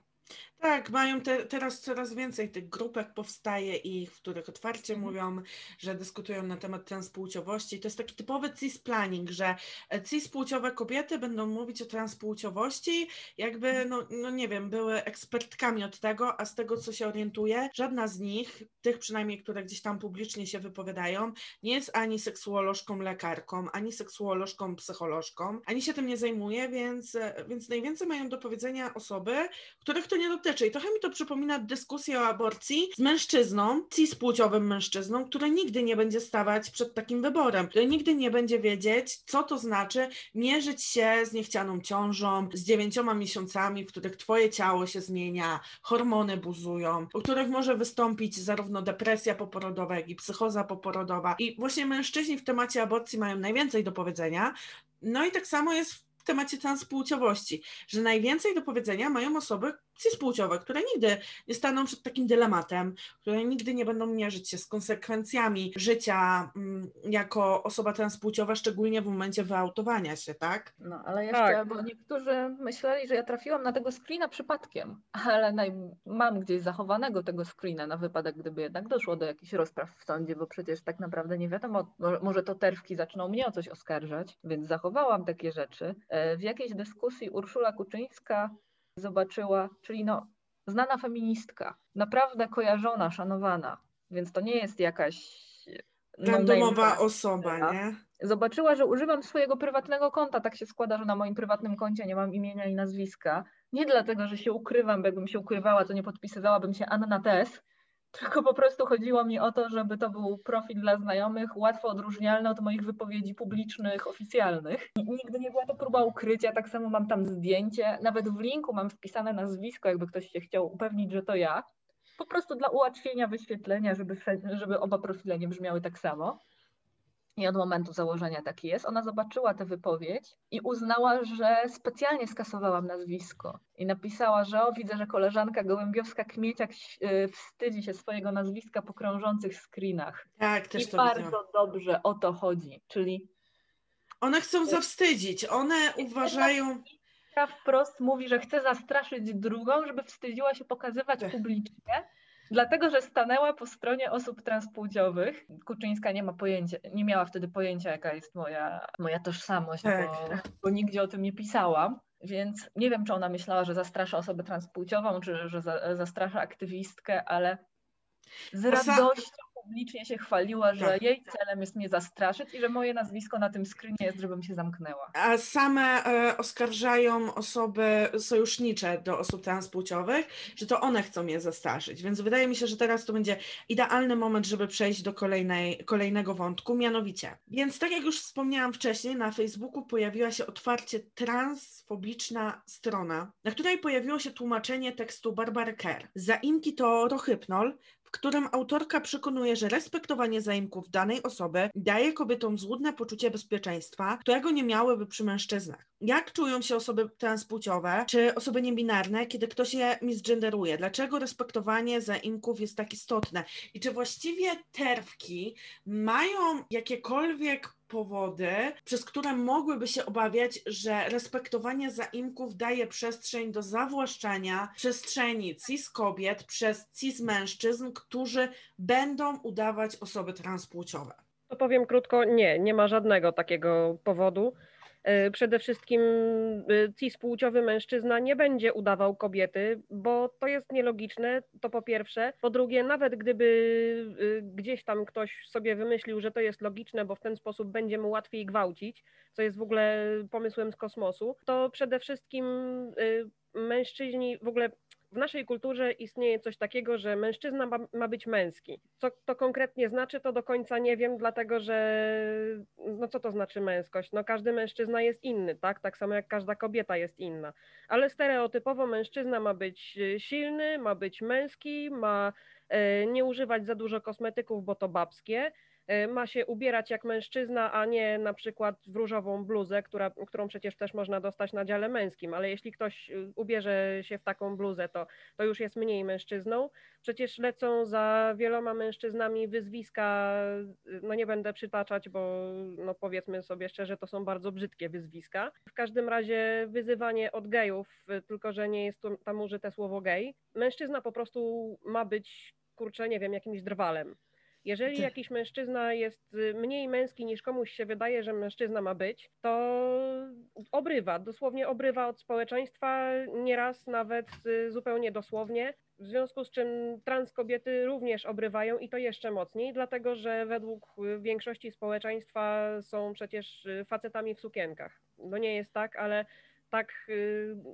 Tak, mają te, teraz coraz więcej tych grupek powstaje ich, w których otwarcie
Mhm.
mówią, że dyskutują na temat transpłciowości. To jest taki typowy cis-planning, że e, cis-płciowe kobiety będą mówić o transpłciowości, jakby, no, no nie wiem, były ekspertkami od tego, a z tego, co się orientuję, żadna z nich, tych przynajmniej, które gdzieś tam publicznie się wypowiadają, nie jest ani seksuolożką, lekarką, ani seksuolożką, psycholożką, ani się tym nie zajmuje, więc, e, więc najwięcej mają do powiedzenia osoby, których to nie dotyczy. I trochę mi to przypomina dyskusję o aborcji z mężczyzną, cis-płciowym mężczyzną, który nigdy nie będzie stawać przed takim wyborem, który nigdy nie będzie wiedzieć, co to znaczy mierzyć się z niechcianą ciążą, z dziewięcioma miesiącami, w których twoje ciało się zmienia, hormony buzują, u których może wystąpić zarówno depresja poporodowa, jak i psychoza poporodowa. I właśnie mężczyźni w temacie aborcji mają najwięcej do powiedzenia. No i tak samo jest w temacie transpłciowości, że najwięcej do powiedzenia mają osoby cispłciowe, które nigdy nie staną przed takim dylematem, które nigdy nie będą mierzyć się z konsekwencjami życia mm, jako osoba transpłciowa, szczególnie w momencie wyautowania się, tak?
No, ale jeszcze,
Tak.
bo niektórzy myśleli, że ja trafiłam na tego screena przypadkiem, ale naj... mam gdzieś zachowanego tego screena na wypadek, gdyby jednak doszło do jakichś rozpraw w sądzie, bo przecież tak naprawdę nie wiadomo, mo- może to terwki zaczną mnie o coś oskarżać, więc zachowałam takie rzeczy. E, W jakiejś dyskusji Urszula Kuczyńska zobaczyła, czyli no, znana feministka, naprawdę kojarzona, szanowana, więc to nie jest jakaś no
Randomowa
name
osoba, nie?
zobaczyła, że używam swojego prywatnego konta. Tak się składa, że na moim prywatnym koncie nie mam imienia i nazwiska. Nie dlatego, że się ukrywam, bo jakbym się ukrywała, to nie podpisywałabym się Anna Tess, tylko po prostu chodziło mi o to, żeby to był profil dla znajomych, łatwo odróżnialny od moich wypowiedzi publicznych, oficjalnych. Nigdy nie była to próba ukrycia, tak samo mam tam zdjęcie, nawet w linku mam wpisane nazwisko, jakby ktoś się chciał upewnić, że to ja. Po prostu dla ułatwienia wyświetlenia, żeby, żeby oba profile nie brzmiały tak samo. I od momentu założenia taki jest. Ona zobaczyła tę wypowiedź i uznała, że specjalnie skasowałam nazwisko. I napisała, że o, widzę, że koleżanka Gołębiowska Kmieciak y, wstydzi się swojego nazwiska po krążących screenach.
Tak, też
I
to
bardzo
widziałam.
dobrze o to chodzi. Czyli
One chcą zawstydzić, one uważają...
ta wprost mówi, że chce zastraszyć drugą, żeby wstydziła się pokazywać publicznie. Dlatego, że stanęła po stronie osób transpłciowych. Kuczyńska nie ma pojęcia, nie miała wtedy pojęcia, jaka jest moja, moja tożsamość,
Tak.
bo, bo nigdzie o tym nie pisałam. Więc nie wiem, czy ona myślała, że zastrasza osobę transpłciową, czy że za, zastrasza aktywistkę, ale z radością publicznie się chwaliła, że
Tak.
jej celem jest mnie zastraszyć i że moje nazwisko na tym screenie jest, żebym się zamknęła.
A same e, oskarżają osoby sojusznicze do osób transpłciowych, że to one chcą je zastraszyć. Więc wydaje mi się, że teraz to będzie idealny moment, żeby przejść do kolejnej, kolejnego wątku, mianowicie. Więc tak jak już wspomniałam wcześniej, na Facebooku pojawiła się otwarcie transfobiczna strona, na której pojawiło się tłumaczenie tekstu Barbary Kerr. Zaimki to rohypnol, w którym autorka przekonuje, że respektowanie zaimków danej osoby daje kobietom złudne poczucie bezpieczeństwa, którego nie miałyby przy mężczyznach. Jak czują się osoby transpłciowe czy osoby niebinarne, kiedy ktoś je misgenderuje? Dlaczego respektowanie zaimków jest tak istotne? I czy właściwie terwki mają jakiekolwiek powody, przez które mogłyby się obawiać, że respektowanie zaimków daje przestrzeń do zawłaszczania przestrzeni cis kobiet przez cis mężczyzn, którzy będą udawać osoby transpłciowe.
To powiem krótko, nie, nie ma żadnego takiego powodu. E, Przede wszystkim e, cispłciowy mężczyzna nie będzie udawał kobiety, bo to jest nielogiczne, to po pierwsze. Po drugie, nawet gdyby e, gdzieś tam ktoś sobie wymyślił, że to jest logiczne, bo w ten sposób będzie mu łatwiej gwałcić, co jest w ogóle pomysłem z kosmosu, to przede wszystkim mężczyźni w ogóle w naszej kulturze istnieje coś takiego, że mężczyzna ma, być męski. Co to konkretnie znaczy, to do końca nie wiem, dlatego że no co to znaczy męskość? No każdy mężczyzna jest inny, tak? Tak samo jak każda kobieta jest inna. Ale stereotypowo mężczyzna ma być e, silny, ma być męski, ma e, nie używać za dużo kosmetyków, bo to babskie ma się ubierać jak mężczyzna, a nie na przykład w różową bluzę, która, którą przecież też można dostać na dziale męskim, ale jeśli ktoś y, ubierze się w taką bluzę, to, to już jest mniej mężczyzną. Przecież lecą za wieloma mężczyznami wyzwiska, y, no nie będę przytaczać, bo no powiedzmy sobie szczerze, to są bardzo brzydkie wyzwiska. W każdym razie wyzywanie od gejów, y, tylko że nie jest tam użyte słowo gej. Mężczyzna po prostu ma być, kurczę, nie wiem, jakimś drwalem jeżeli jakiś mężczyzna jest y, mniej męski niż komuś się wydaje, że mężczyzna ma być, to obrywa, dosłownie obrywa od społeczeństwa, nieraz nawet y, zupełnie dosłownie. W związku z czym trans kobiety również obrywają i to jeszcze mocniej, dlatego że według y, większości społeczeństwa są przecież facetami w sukienkach. No nie jest tak, ale tak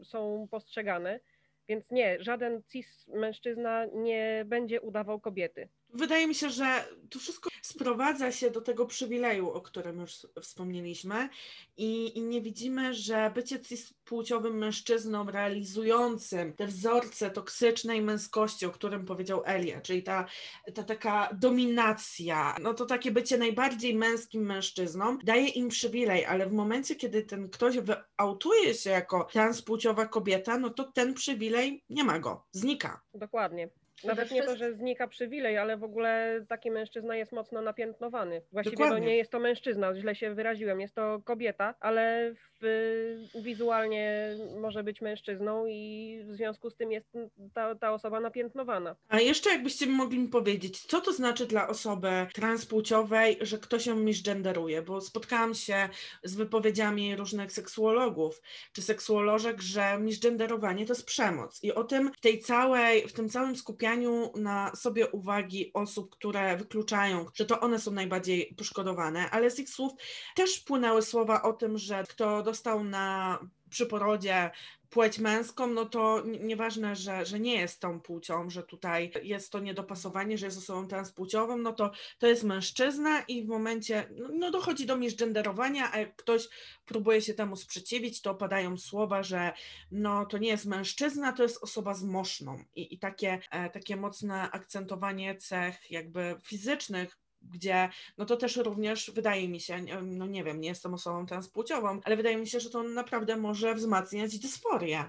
są postrzegane. Więc nie, żaden cis mężczyzna nie będzie udawał kobiety.
Wydaje mi się, że to wszystko sprowadza się do tego przywileju, o którym już wspomnieliśmy, i, i nie widzimy, że bycie cispłciowym mężczyzną realizującym te wzorce toksycznej męskości, o którym powiedział Elia, czyli ta, ta taka dominacja, no to takie bycie najbardziej męskim mężczyzną daje im przywilej, ale w momencie, kiedy ten ktoś wyautuje się jako transpłciowa kobieta, no to ten przywilej nie ma go, znika.
Dokładnie. Nawet nie to, że znika przywilej, ale w ogóle taki mężczyzna jest mocno napiętnowany. Właściwie to nie jest to mężczyzna, źle się wyraziłem, jest to kobieta, ale w, wizualnie może być mężczyzną i w związku z tym jest ta, ta osoba napiętnowana.
A jeszcze jakbyście mogli mi powiedzieć, co to znaczy dla osoby transpłciowej, że ktoś ją misgenderuje, bo spotkałam się z wypowiedziami różnych seksuologów czy seksuolożek, że misgenderowanie to jest przemoc i o tym w tej całej, w tym całym skupianiu skupianiu na sobie uwagi osób, które wykluczają, że to one są najbardziej poszkodowane, ale z ich słów też płynęły słowa o tym, że kto dostał na przy porodzie płeć męską, no to nieważne, że, że nie jest tą płcią, że tutaj jest to niedopasowanie, że jest osobą transpłciową, no to to jest mężczyzna i w momencie, no, no dochodzi do misgenderowania, a jak ktoś próbuje się temu sprzeciwić, to padają słowa, że no to nie jest mężczyzna, to jest osoba z moszną. I, i takie, e, takie mocne akcentowanie cech jakby fizycznych gdzie no to też również wydaje mi się, no nie wiem, nie jestem osobą transpłciową, ale wydaje mi się, że to naprawdę może wzmacniać dysforię.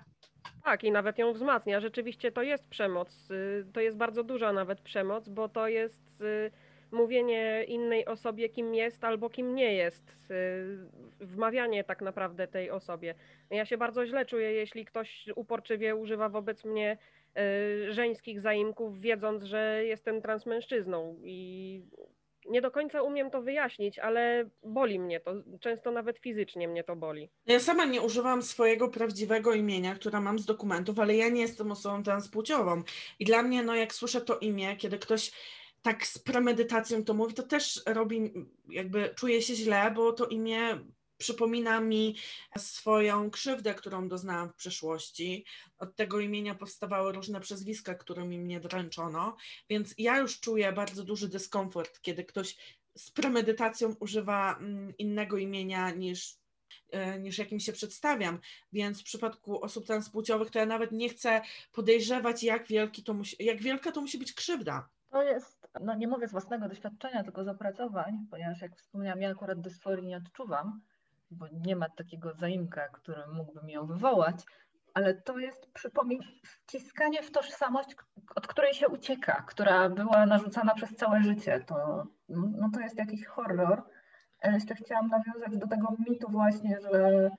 Tak, i nawet ją wzmacnia. Rzeczywiście to jest przemoc. Y, to jest bardzo duża nawet przemoc, bo to jest y, mówienie innej osobie, kim jest albo kim nie jest. Y, wmawianie tak naprawdę tej osobie. Ja się bardzo źle czuję, jeśli ktoś uporczywie używa wobec mnie żeńskich zaimków, wiedząc, że jestem transmężczyzną. I nie do końca umiem to wyjaśnić, ale boli mnie to. Często nawet fizycznie mnie to boli.
Ja sama nie używam swojego prawdziwego imienia, które mam z dokumentów, ale ja nie jestem osobą transpłciową. I dla mnie, no jak słyszę to imię, kiedy ktoś tak z premedytacją to mówi, to też robi, jakby czuję się źle, bo to imię przypomina mi swoją krzywdę, którą doznałam w przeszłości. Od tego imienia powstawały różne przezwiska, którymi mnie dręczono, więc ja już czuję bardzo duży dyskomfort, kiedy ktoś z premedytacją używa mm, innego imienia niż e, niż jakim się przedstawiam, więc w przypadku osób transpłciowych to ja nawet nie chcę podejrzewać, jak, wielki to musi, jak wielka to musi być krzywda.
To jest, no nie mówię z własnego doświadczenia, tylko z opracowań, ponieważ jak wspomniałam, ja akurat dysforii nie odczuwam, bo nie ma takiego zaimka, który mógłby ją wywołać, ale to jest wciskanie w tożsamość, od której się ucieka, która była narzucana przez całe życie. To, no to jest jakiś horror. Jeszcze chciałam nawiązać do tego mitu właśnie, że,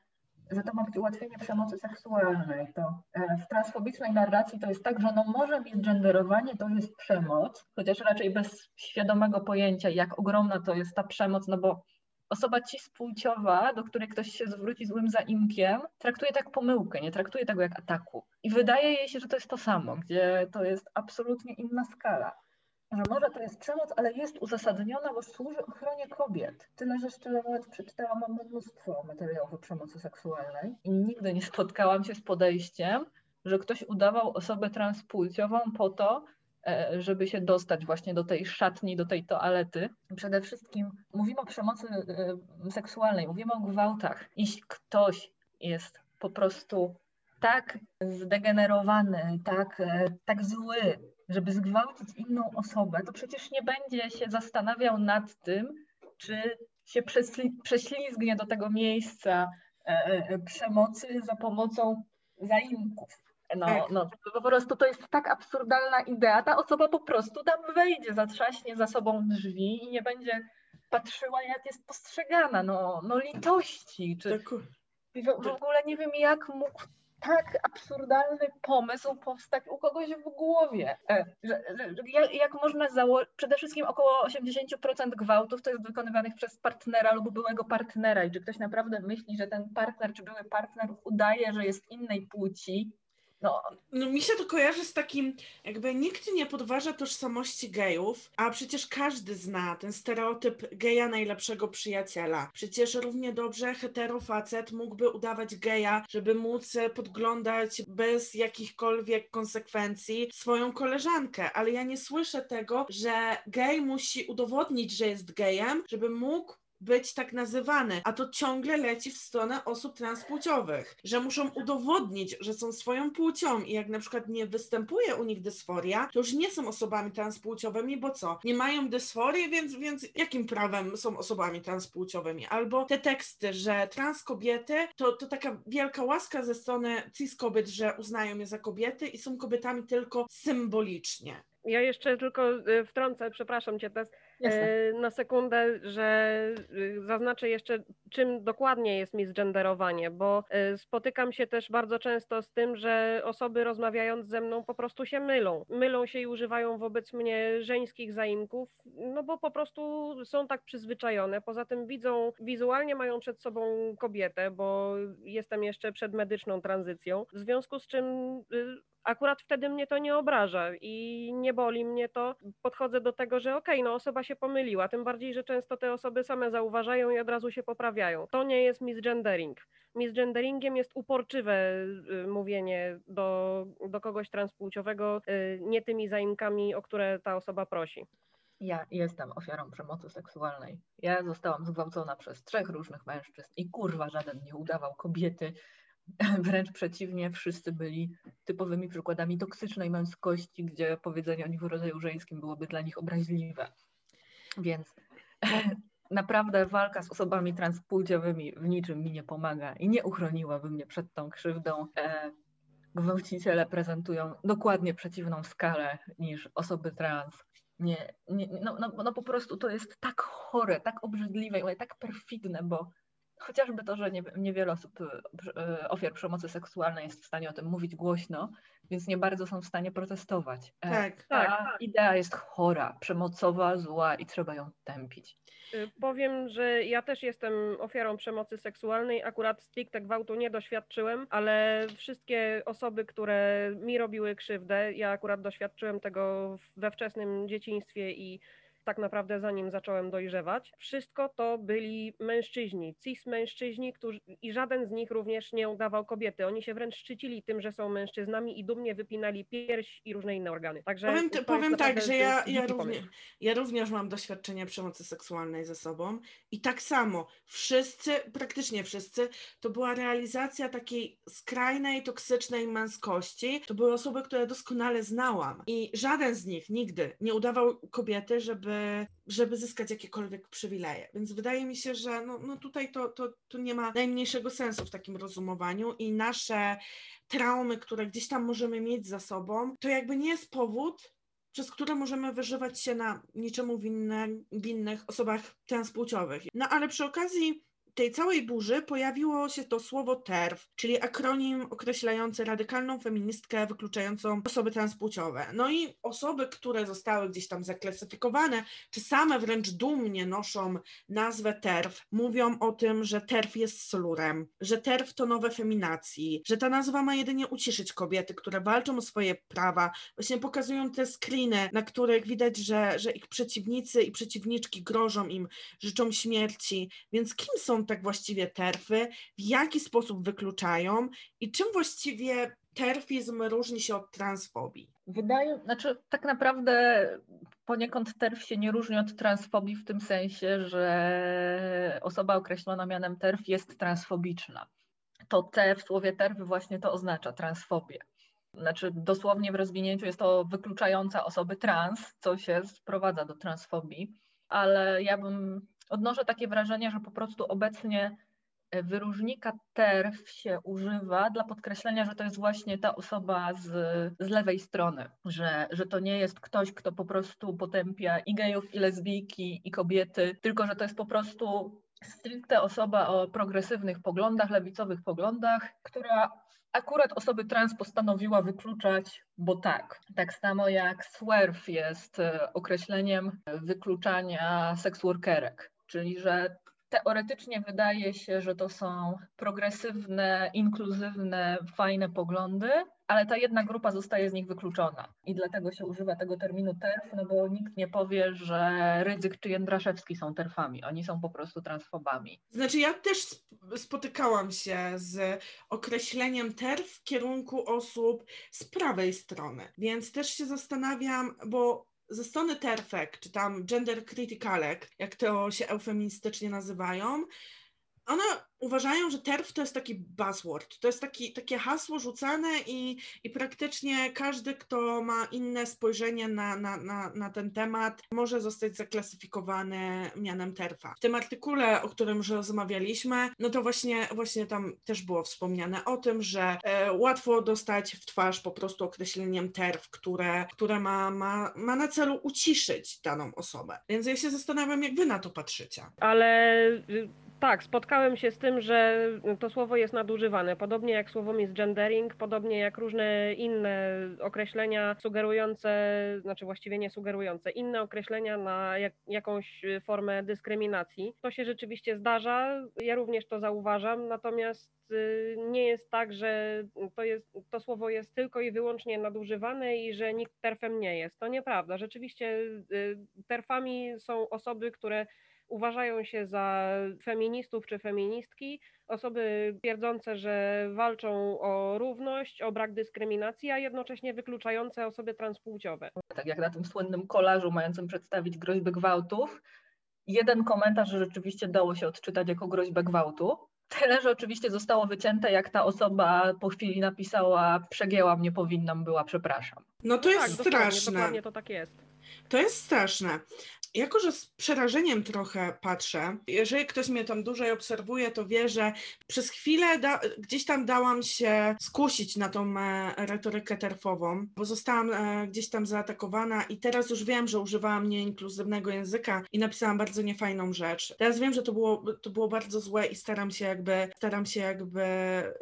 że to ma być ułatwienie przemocy seksualnej. To e, w transfobicznej narracji to jest tak, że no może być genderowanie to jest przemoc, chociaż raczej bez świadomego pojęcia, jak ogromna to jest ta przemoc, no bo osoba cispłciowa, do której ktoś się zwróci złym zaimkiem, traktuje tak pomyłkę, nie traktuje tego jak ataku. I wydaje jej się, że to jest to samo, gdzie to jest absolutnie inna skala. Że może to jest przemoc, ale jest uzasadniona, bo służy ochronie kobiet. Tyle, że szczerze mówiąc przeczytałam mnóstwo materiałów o przemocy seksualnej i nigdy nie spotkałam się z podejściem, że ktoś udawał osobę transpłciową po to, żeby się dostać właśnie do tej szatni, do tej toalety. Przede wszystkim mówimy o przemocy e, seksualnej, mówimy o gwałtach. Jeśli ktoś jest po prostu tak zdegenerowany, tak, e, tak zły, żeby zgwałcić inną osobę, to przecież nie będzie się zastanawiał nad tym, czy się prześlizgnie do tego miejsca e, e, przemocy za pomocą zaimków. No, tak. no, po prostu to jest tak absurdalna idea. Ta osoba po prostu tam wejdzie, zatrzaśnie za sobą drzwi i nie będzie patrzyła, jak jest postrzegana. No, no litości. Czy... W, w ogóle nie wiem, jak mógł tak absurdalny pomysł powstać u kogoś w głowie. E, że, że, jak, jak można założyć, przede wszystkim około 80% gwałtów to jest wykonywanych przez partnera lub byłego partnera i czy ktoś naprawdę myśli, że ten partner czy były partner udaje, że jest innej płci,
no. no mi się to kojarzy z takim, jakby nikt nie podważa tożsamości gejów, a przecież każdy zna ten stereotyp geja najlepszego przyjaciela. Przecież równie dobrze heterofacet mógłby udawać geja, żeby móc podglądać bez jakichkolwiek konsekwencji swoją koleżankę, ale ja nie słyszę tego, że gej musi udowodnić, że jest gejem, żeby mógł być tak nazywany, a to ciągle leci w stronę osób transpłciowych, że muszą udowodnić, że są swoją płcią i jak na przykład nie występuje u nich dysforia, to już nie są osobami transpłciowymi, bo co? Nie mają dysforii, więc, więc jakim prawem są osobami transpłciowymi? Albo te teksty, że trans kobiety to, to taka wielka łaska ze strony cis kobiet, że uznają je za kobiety i są kobietami tylko symbolicznie.
Ja jeszcze tylko y, wtrącę, przepraszam cię teraz e, na sekundę, że y, zaznaczę jeszcze, czym dokładnie jest misgenderowanie, bo e, spotykam się też bardzo często z tym, że osoby rozmawiając ze mną po prostu się mylą. Mylą się i używają wobec mnie żeńskich zaimków, no bo po prostu są tak przyzwyczajone. Poza tym widzą, wizualnie mają przed sobą kobietę, bo jestem jeszcze przed medyczną tranzycją, w związku z czym y, akurat wtedy mnie to nie obraża i nie boli mnie to. Podchodzę do tego, że okej, okay, no osoba się pomyliła, tym bardziej, że często te osoby same zauważają i od razu się poprawiają. To nie jest misgendering. Misgenderingiem jest uporczywe y, mówienie do, do kogoś transpłciowego y, nie tymi zaimkami, o które ta osoba prosi.
Ja jestem ofiarą przemocy seksualnej. Ja zostałam zgwałcona przez trzech różnych mężczyzn i kurwa żaden nie udawał kobiety, Wręcz przeciwnie, wszyscy byli typowymi przykładami toksycznej męskości, gdzie powiedzenie o nich w rodzaju żeńskim byłoby dla nich obraźliwe. Więc naprawdę walka z osobami transpłciowymi w niczym mi nie pomaga i nie uchroniłaby mnie przed tą krzywdą. E, gwałciciele prezentują dokładnie przeciwną skalę niż osoby trans. Nie, nie, no, no, no po prostu to jest tak chore, tak obrzydliwe, tak perfidne, bo chociażby to, że nie, niewiele osób, e, ofiar przemocy seksualnej jest w stanie o tym mówić głośno, więc nie bardzo są w stanie protestować.
E, tak,
Ta tak. idea jest chora, przemocowa, zła i trzeba ją tępić.
Y, powiem, że ja też jestem ofiarą przemocy seksualnej. Akurat stricte gwałtu nie doświadczyłem, ale wszystkie osoby, które mi robiły krzywdę, ja akurat doświadczyłem tego we wczesnym dzieciństwie i tak naprawdę zanim zacząłem dojrzewać. Wszystko to byli mężczyźni, cis mężczyźni, którzy, i żaden z nich również nie udawał kobiety. Oni się wręcz szczycili tym, że są mężczyznami i dumnie wypinali pierś i różne inne organy.
Także powiem, powiem tak, że ja, ja, również, ja również mam doświadczenie przemocy seksualnej ze sobą i tak samo wszyscy, praktycznie wszyscy, to była realizacja takiej skrajnej, toksycznej męskości. To były osoby, które doskonale znałam i żaden z nich nigdy nie udawał kobiety, żeby żeby, zyskać jakiekolwiek przywileje. Więc wydaje mi się, że no, no tutaj to, to, to nie ma najmniejszego sensu w takim rozumowaniu i nasze traumy, które gdzieś tam możemy mieć za sobą, to jakby nie jest powód, przez które możemy wyżywać się na niczemu winne, winnych osobach transpłciowych. No ale przy okazji tej całej burzy pojawiło się to słowo TERF, czyli akronim określający radykalną feministkę wykluczającą osoby transpłciowe. No i osoby, które zostały gdzieś tam zaklasyfikowane, czy same wręcz dumnie noszą nazwę TERF, mówią o tym, że TERF jest slurem, że TERF to nowe feminacji, że ta nazwa ma jedynie uciszyć kobiety, które walczą o swoje prawa. Właśnie pokazują te screeny, na których widać, że, że ich przeciwnicy i przeciwniczki grożą im, życzą śmierci. Więc kim są tak właściwie terfy, w jaki sposób wykluczają i czym właściwie terfizm różni się od transfobii?
Wydaje, znaczy tak naprawdę poniekąd TERF się nie różni od transfobii w tym sensie, że osoba określona mianem TERF jest transfobiczna. To T w słowie TERF właśnie to oznacza transfobię. Znaczy dosłownie w rozwinięciu jest to wykluczająca osoby trans, co się sprowadza do transfobii, ale ja bym odnoszę takie wrażenie, że po prostu obecnie E, wyróżnika TERF się używa dla podkreślenia, że to jest właśnie ta osoba z, z lewej strony, że, że to nie jest ktoś, kto po prostu potępia i gejów, i lesbijki, i kobiety, tylko że to jest po prostu stricte osoba o progresywnych poglądach, lewicowych poglądach, która akurat osoby trans postanowiła wykluczać, bo tak. Tak samo jak swerf jest e, określeniem wykluczania seksworkerek, czyli że teoretycznie wydaje się, że to są progresywne, inkluzywne, fajne poglądy, ale ta jedna grupa zostaje z nich wykluczona. I dlatego się używa tego terminu TERF, no bo nikt nie powie, że Rydzyk czy Jędraszewski są terfami. Oni są po prostu transfobami.
Znaczy ja też spotykałam się z określeniem TERF w kierunku osób z prawej strony, więc też się zastanawiam, bo ze strony TERFek, czy tam gender criticalek, jak to się eufemistycznie nazywają, one uważają, że TERF to jest taki buzzword, to jest taki, takie hasło rzucane i, i praktycznie każdy, kto ma inne spojrzenie na, na, na, na ten temat, może zostać zaklasyfikowany mianem TERFa. W tym artykule, o którym już rozmawialiśmy, no to właśnie, właśnie tam też było wspomniane o tym, że e, łatwo dostać w twarz po prostu określeniem TERF, które, które ma, ma, ma na celu uciszyć daną osobę. Więc ja się zastanawiam, jak wy na to patrzycie.
Ale y, tak, spotkałem się z tym, że to słowo jest nadużywane, podobnie jak słowo misgendering, podobnie jak różne inne określenia sugerujące, znaczy właściwie nie sugerujące, inne określenia na jak, jakąś formę dyskryminacji. To się rzeczywiście zdarza, ja również to zauważam, natomiast y, nie jest tak, że to, jest, to słowo jest tylko i wyłącznie nadużywane i że nikt terfem nie jest. To nieprawda. Rzeczywiście y, terfami są osoby, które uważają się za feministów czy feministki, osoby twierdzące, że walczą o równość, o brak dyskryminacji, a jednocześnie wykluczające osoby transpłciowe.
Tak jak na tym słynnym kolażu mającym przedstawić groźbę gwałtów, jeden komentarz rzeczywiście dało się odczytać jako groźbę gwałtu. Tyle, że oczywiście zostało wycięte, jak ta osoba po chwili napisała, przegięłam, nie powinnam była, przepraszam.
No to jest
tak,
straszne.
Dokładnie, dokładnie to tak jest.
To jest straszne jako że z przerażeniem trochę patrzę, jeżeli ktoś mnie tam dłużej obserwuje, to wie, że przez chwilę da, gdzieś tam dałam się skusić na tą e, retorykę terfową, bo zostałam e, gdzieś tam zaatakowana i teraz już wiem, że używałam nieinkluzywnego języka i napisałam bardzo niefajną rzecz. Teraz wiem, że to było, to było bardzo złe i staram się jakby, staram się jakby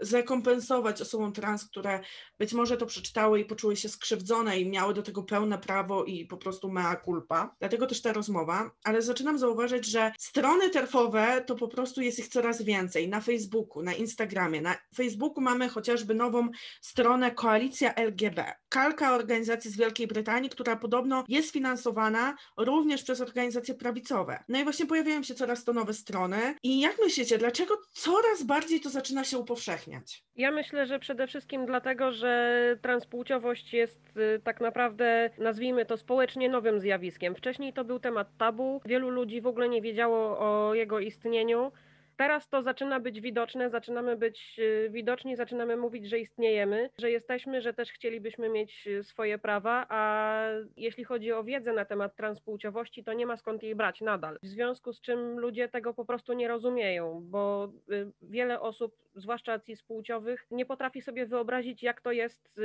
zrekompensować osobom trans, które być może to przeczytały i poczuły się skrzywdzone i miały do tego pełne prawo i po prostu mea culpa. Dlatego też ta rozmowa, ale zaczynam zauważyć, że strony terfowe to po prostu jest ich coraz więcej. Na Facebooku, na Instagramie. Na Facebooku mamy chociażby nową stronę Koalicja LGB. Kalka organizacji z Wielkiej Brytanii, która podobno jest finansowana również przez organizacje prawicowe. No i właśnie pojawiają się coraz to nowe strony. I jak myślicie, dlaczego coraz bardziej to zaczyna się upowszechniać?
Ja myślę, że przede wszystkim dlatego, że transpłciowość jest y, tak naprawdę, nazwijmy to społecznie nowym zjawiskiem. Wcześniej to był temat tabu, wielu ludzi w ogóle nie wiedziało o jego istnieniu. Teraz to zaczyna być widoczne, zaczynamy być y, widoczni, zaczynamy mówić, że istniejemy, że jesteśmy, że też chcielibyśmy mieć y, swoje prawa, a jeśli chodzi o wiedzę na temat transpłciowości, to nie ma skąd jej brać nadal. W związku z czym ludzie tego po prostu nie rozumieją, bo y, wiele osób, zwłaszcza cis-płciowych, nie potrafi sobie wyobrazić, jak to jest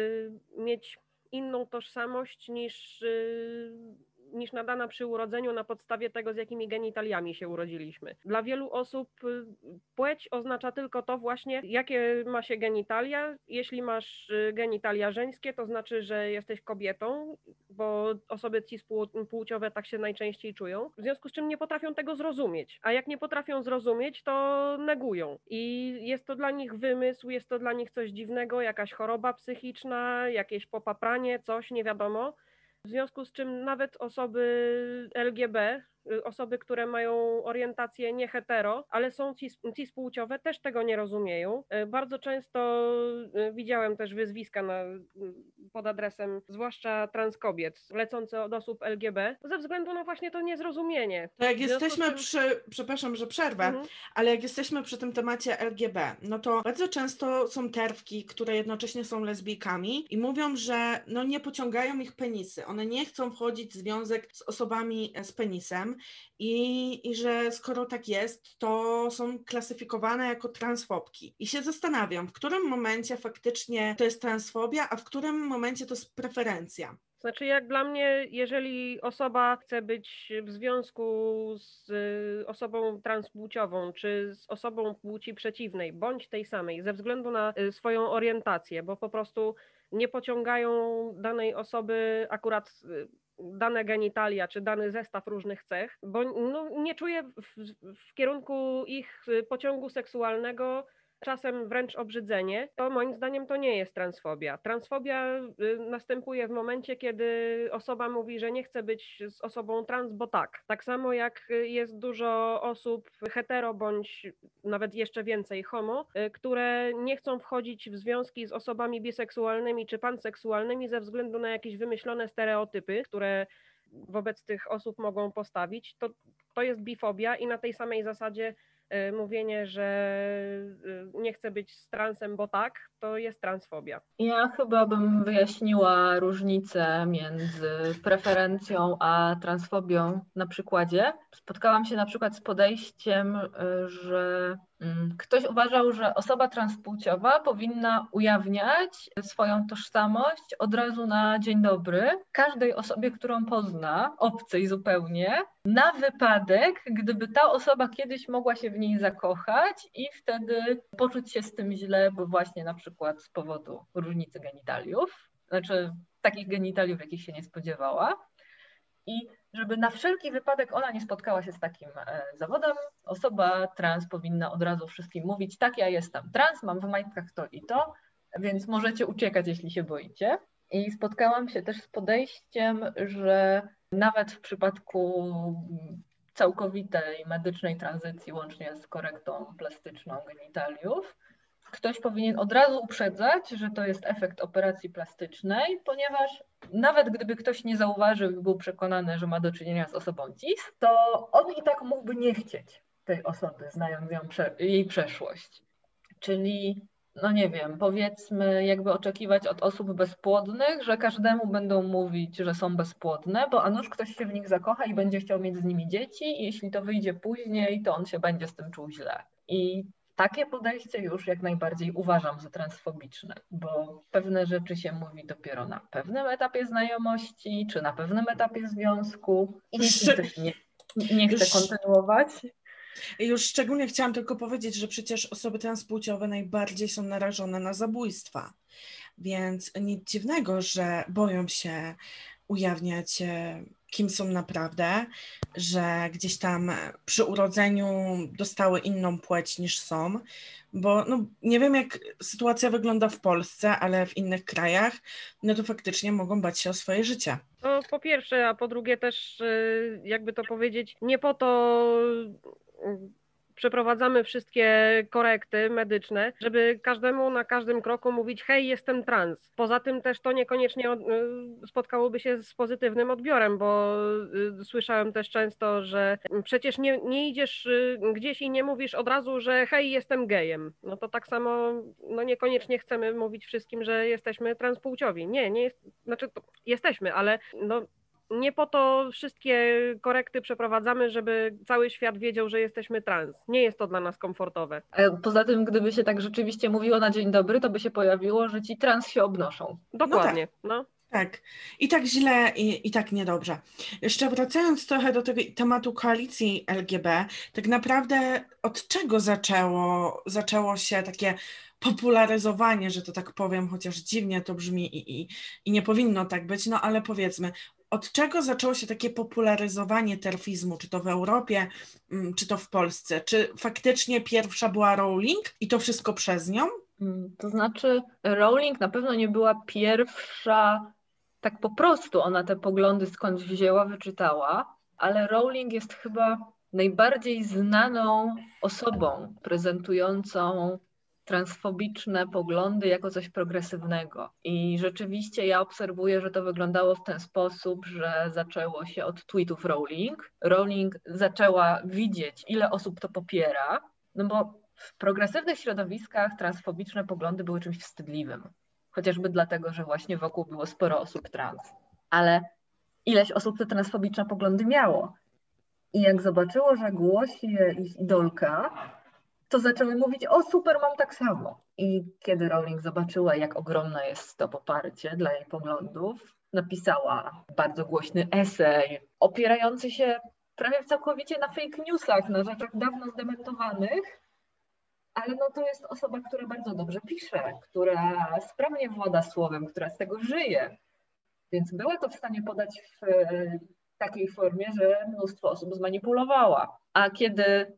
mieć inną tożsamość niż niż nadana przy urodzeniu na podstawie tego, z jakimi genitaliami się urodziliśmy. Dla wielu osób y, płeć oznacza tylko to właśnie, jakie ma się genitalia. Jeśli masz y, genitalia żeńskie, to znaczy, że jesteś kobietą, bo osoby cispłciowe tak się najczęściej czują. W związku z czym nie potrafią tego zrozumieć. A jak nie potrafią zrozumieć, to negują. I jest to dla nich wymysł, jest to dla nich coś dziwnego, jakaś choroba psychiczna, jakieś popapranie, coś, nie wiadomo. W związku z czym nawet osoby LGB, osoby, które mają orientację nie hetero, ale są cis, cispłciowe, też tego nie rozumieją. Y, bardzo często y, widziałem też wyzwiska na, pod adresem, zwłaszcza trans kobiet, lecące od osób LGB, ze względu na właśnie to niezrozumienie.
To jak jesteśmy tym... przy, przepraszam, że przerwę, mhm. ale jak jesteśmy przy tym temacie LGB, no to bardzo często są terwki, które jednocześnie są lesbijkami i mówią, że no nie pociągają ich penisy. One nie chcą wchodzić w związek z osobami z penisem i, i że skoro tak jest, to są klasyfikowane jako transfobki. I się zastanawiam, w którym momencie faktycznie to jest transfobia, a w którym momencie to jest preferencja.
Znaczy, jak dla mnie, jeżeli osoba chce być w związku z y, osobą transpłciową, czy z osobą płci przeciwnej, bądź tej samej, ze względu na y, swoją orientację, bo po prostu nie pociągają danej osoby akurat y, dane genitalia czy dany zestaw różnych cech, bo no, nie czuję w, w kierunku ich pociągu seksualnego czasem wręcz obrzydzenie, to moim zdaniem to nie jest transfobia. Transfobia y, następuje w momencie, kiedy osoba mówi, że nie chce być z osobą trans, bo tak. Tak samo jak jest dużo osób hetero bądź nawet jeszcze więcej homo, y, które nie chcą wchodzić w związki z osobami biseksualnymi czy panseksualnymi ze względu na jakieś wymyślone stereotypy, które wobec tych osób mogą postawić, to, to jest bifobia i na tej samej zasadzie Y, mówienie, że y, nie chcę być z transem, bo tak, to jest transfobia.
Ja chyba bym wyjaśniła różnicę między preferencją a transfobią na przykładzie. Spotkałam się na przykład z podejściem, y, że ktoś uważał, że osoba transpłciowa powinna ujawniać swoją tożsamość od razu na dzień dobry każdej osobie, którą pozna, obcej zupełnie, na wypadek, gdyby ta osoba kiedyś mogła się w niej zakochać i wtedy poczuć się z tym źle, bo właśnie na przykład z powodu różnicy genitaliów, znaczy takich genitaliów, jakich się nie spodziewała. I żeby na wszelki wypadek ona nie spotkała się z takim e, zawodem, osoba trans powinna od razu wszystkim mówić, tak, ja jestem trans, mam w majtkach to i to, więc możecie uciekać, jeśli się boicie. I spotkałam się też z podejściem, że nawet w przypadku całkowitej medycznej tranzycji, łącznie z korektą plastyczną genitaliów, ktoś powinien od razu uprzedzać, że to jest efekt operacji plastycznej, ponieważ nawet gdyby ktoś nie zauważył i był przekonany, że ma do czynienia z osobą cis, to on i tak mógłby nie chcieć tej osoby, znając ją, jej przeszłość. Czyli no nie wiem, powiedzmy, jakby oczekiwać od osób bezpłodnych, że każdemu będą mówić, że są bezpłodne, bo a nuż ktoś się w nich zakocha i będzie chciał mieć z nimi dzieci, i jeśli to wyjdzie później, to on się będzie z tym czuł źle. I takie podejście już jak najbardziej uważam za transfobiczne, bo pewne rzeczy się mówi dopiero na pewnym etapie znajomości, czy na pewnym etapie związku i ktoś nie, nie chce kontynuować,
już szczególnie chciałam tylko powiedzieć, że przecież osoby transpłciowe najbardziej są narażone na zabójstwa. Więc nic dziwnego, że boją się ujawniać, e, kim są naprawdę, że gdzieś tam przy urodzeniu dostały inną płeć niż są, bo no, nie wiem, jak sytuacja wygląda w Polsce, ale w innych krajach, no to faktycznie mogą bać się o swoje życie.
No, po pierwsze, a po drugie też, e, jakby to powiedzieć, nie po to przeprowadzamy wszystkie korekty medyczne, żeby każdemu na każdym kroku mówić hej, jestem trans. Poza tym też to niekoniecznie y, spotkałoby się z pozytywnym odbiorem, bo y, słyszałem też często, że przecież nie, nie idziesz y, gdzieś i nie mówisz od razu, że hej, jestem gejem. No to tak samo no niekoniecznie chcemy mówić wszystkim, że jesteśmy transpłciowi. Nie, nie jest, znaczy jesteśmy, ale no nie po to wszystkie korekty przeprowadzamy, żeby cały świat wiedział, że jesteśmy trans. Nie jest to dla nas komfortowe.
Poza tym, gdyby się tak rzeczywiście mówiło na dzień dobry, to by się pojawiło, że ci trans się obnoszą.
Dokładnie. No tak.
no. Tak, i tak źle, i, i tak niedobrze. Jeszcze wracając trochę do tego tematu koalicji LGB, tak naprawdę od czego zaczęło, zaczęło się takie popularyzowanie, że to tak powiem, chociaż dziwnie to brzmi i, i, i nie powinno tak być, no ale powiedzmy, od czego zaczęło się takie popularyzowanie terfizmu, czy to w Europie, mm, czy to w Polsce? Czy faktycznie pierwsza była Rowling i to wszystko przez nią?
Mm, to znaczy, Rowling na pewno nie była pierwsza, tak po prostu ona te poglądy skądś wzięła, wyczytała. ale Rowling jest chyba najbardziej znaną osobą prezentującą transfobiczne poglądy jako coś progresywnego. I rzeczywiście ja obserwuję, że to wyglądało w ten sposób, że zaczęło się od tweetów Rowling. Rowling zaczęła widzieć, ile osób to popiera, no bo w progresywnych środowiskach transfobiczne poglądy były czymś wstydliwym. Chociażby dlatego, że właśnie wokół było sporo osób trans. Ale ileś osób te transfobiczne poglądy miało. I jak zobaczyło, że głosi je ich idolka, to zaczęły mówić, o super, mam tak samo. I kiedy Rowling zobaczyła, jak ogromne jest to poparcie dla jej poglądów, napisała bardzo głośny esej opierający się prawie całkowicie na fake newsach, na rzeczach dawno zdementowanych, ale no to jest osoba, która bardzo dobrze pisze, która sprawnie włada słowem, która z tego żyje. Więc była to w stanie podać w takiej formie, że mnóstwo osób zmanipulowała. A kiedy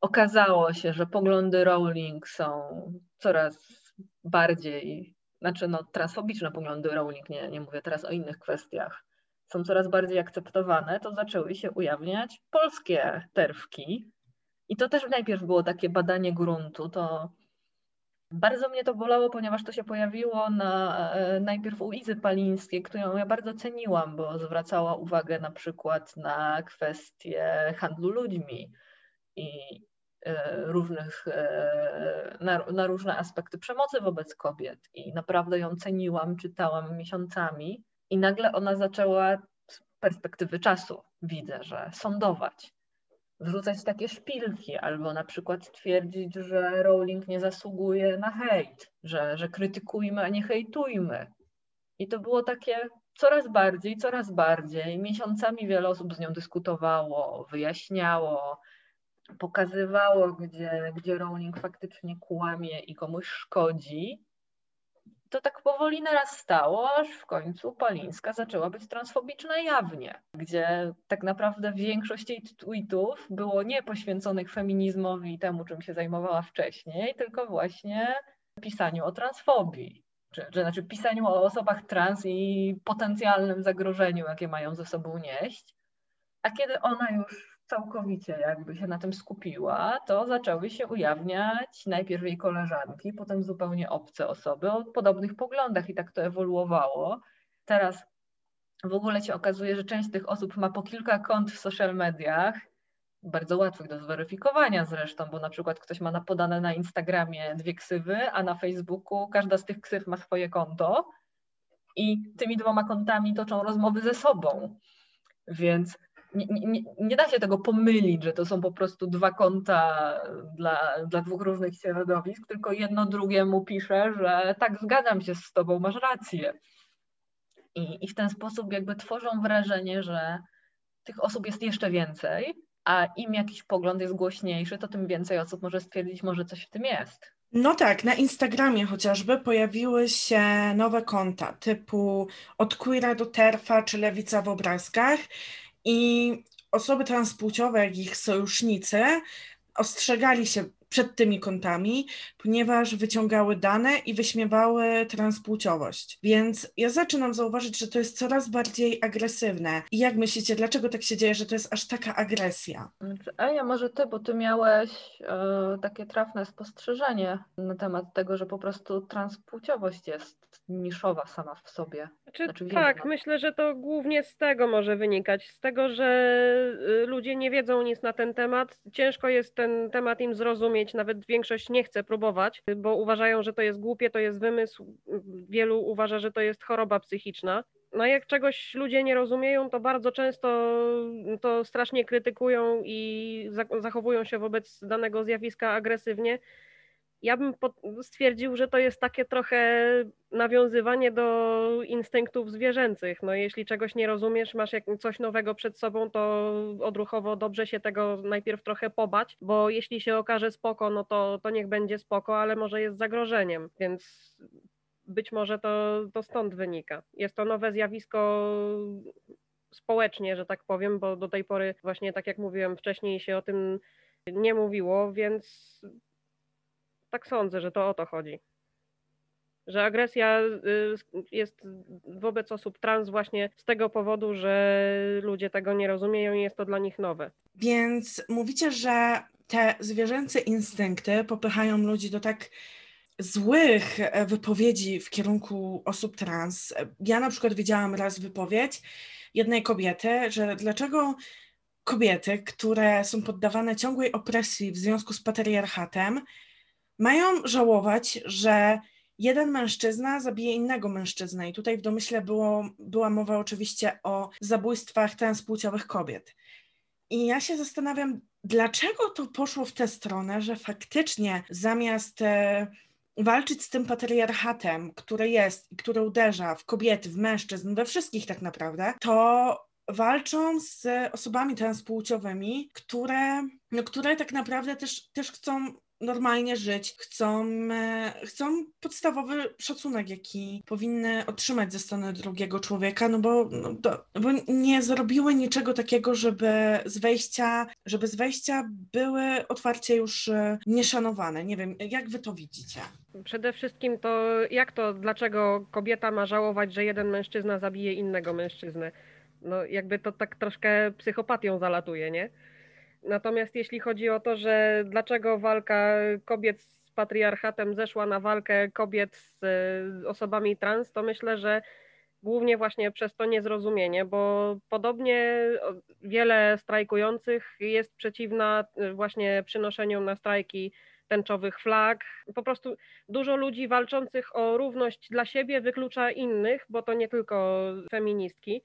okazało się, że poglądy Rowling są coraz bardziej, znaczy no transfobiczne poglądy Rowling, nie, nie mówię teraz o innych kwestiach, są coraz bardziej akceptowane, to zaczęły się ujawniać polskie terwki. I to też najpierw było takie badanie gruntu. To bardzo mnie to bolało, ponieważ to się pojawiło na, e, najpierw u Izy Palińskiej, którą ja bardzo ceniłam, bo zwracała uwagę na przykład na kwestie handlu ludźmi i różnych, e, na, na, różne aspekty przemocy wobec kobiet. I naprawdę ją ceniłam, czytałam miesiącami. I nagle ona zaczęła z perspektywy czasu, widzę, że sądować wrzucać takie szpilki, albo na przykład twierdzić, że Rowling nie zasługuje na hejt, że, że krytykujmy, a nie hejtujmy. I to było takie coraz bardziej, coraz bardziej. Miesiącami wiele osób z nią dyskutowało, wyjaśniało, pokazywało, gdzie, gdzie Rowling faktycznie kłamie i komuś szkodzi to tak powoli narastało, aż w końcu Palińska zaczęła być transfobiczna jawnie, gdzie tak naprawdę większość jej tweetów było nie poświęconych feminizmowi i temu, czym się zajmowała wcześniej, tylko właśnie pisaniu o transfobii. Czy, czy znaczy pisaniu o osobach trans i potencjalnym zagrożeniu, jakie mają ze sobą nieść. A kiedy ona już całkowicie jakby się na tym skupiła, to zaczęły się ujawniać najpierw jej koleżanki, potem zupełnie obce osoby o podobnych poglądach i tak to ewoluowało. Teraz w ogóle się okazuje, że część tych osób ma po kilka kont w social mediach, bardzo łatwych do zweryfikowania zresztą, bo na przykład ktoś ma podane na Instagramie dwie ksywy, a na Facebooku każda z tych ksyw ma swoje konto i tymi dwoma kontami toczą rozmowy ze sobą. Więc nie, nie, da się tego pomylić, że to są po prostu dwa konta dla, dla dwóch różnych środowisk, tylko jedno drugiemu pisze, że tak, zgadzam się z tobą, masz rację. I, I w ten sposób jakby tworzą wrażenie, że tych osób jest jeszcze więcej, a im jakiś pogląd jest głośniejszy, to tym więcej osób może stwierdzić, może coś w tym jest.
No tak, na Instagramie chociażby pojawiły się nowe konta typu od queera do terfa czy lewica w obrazkach i osoby transpłciowe, jak ich sojusznicy, ostrzegali się przed tymi kontami, ponieważ wyciągały dane i wyśmiewały transpłciowość. Więc ja zaczynam zauważyć, że to jest coraz bardziej agresywne. I jak myślicie, dlaczego tak się dzieje, że to jest aż taka agresja?
Ania, może ty, bo ty miałeś e, takie trafne spostrzeżenie na temat tego, że po prostu transpłciowość jest niszowa sama w sobie.
Znaczy, znaczy, tak, myślę, że to głównie z tego może wynikać, z tego, że y, ludzie nie wiedzą nic na ten temat. Ciężko jest ten temat im zrozumieć, nawet większość nie chce próbować, bo uważają, że to jest głupie, to jest wymysł. Wielu uważa, że to jest choroba psychiczna. No jak czegoś ludzie nie rozumieją, to bardzo często to strasznie krytykują i zachowują się wobec danego zjawiska agresywnie ja bym stwierdził, że to jest takie trochę nawiązywanie do instynktów zwierzęcych. No, jeśli czegoś nie rozumiesz, masz coś nowego przed sobą, to odruchowo dobrze się tego najpierw trochę pobać, bo jeśli się okaże spoko, no to, to niech będzie spoko, ale może jest zagrożeniem, więc być może to, to stąd wynika. Jest to nowe zjawisko społecznie, że tak powiem, bo do tej pory właśnie tak jak mówiłem wcześniej się o tym nie mówiło, więc tak sądzę, że to o to chodzi. że agresja y, jest wobec osób trans właśnie z tego powodu, że ludzie tego nie rozumieją i jest to dla nich nowe.
Więc mówicie, że te zwierzęce instynkty popychają ludzi do tak złych e, wypowiedzi w kierunku osób trans. Ja na przykład widziałam raz wypowiedź jednej kobiety, że dlaczego kobiety, które są poddawane ciągłej opresji w związku z patriarchatem, mają żałować, że jeden mężczyzna zabije innego mężczyznę. I tutaj w domyśle było, była mowa oczywiście o zabójstwach transpłciowych kobiet. I ja się zastanawiam, dlaczego to poszło w tę stronę, że faktycznie zamiast e, walczyć z tym patriarchatem, który jest i który uderza w kobiety, w mężczyzn, we wszystkich tak naprawdę, to walczą z osobami transpłciowymi, które, no, które tak naprawdę też, też chcą normalnie żyć, chcą, e, chcą podstawowy szacunek, jaki powinny otrzymać ze strony drugiego człowieka, no bo, no do, bo nie zrobiły niczego takiego, żeby z wejścia, żeby z wejścia były otwarcie już e, nieszanowane. Nie wiem, jak wy to widzicie?
Przede wszystkim to jak to, dlaczego kobieta ma żałować, że jeden mężczyzna zabije innego mężczyznę? No jakby to tak troszkę psychopatią zalatuje, nie? Natomiast jeśli chodzi o to, że dlaczego walka kobiet z patriarchatem zeszła na walkę kobiet z e, osobami trans, to myślę, że głównie właśnie przez to niezrozumienie, bo podobnie wiele strajkujących jest przeciwna e, właśnie przynoszeniu na strajki tęczowych flag. Po prostu dużo ludzi walczących o równość dla siebie wyklucza innych, bo to nie tylko feministki.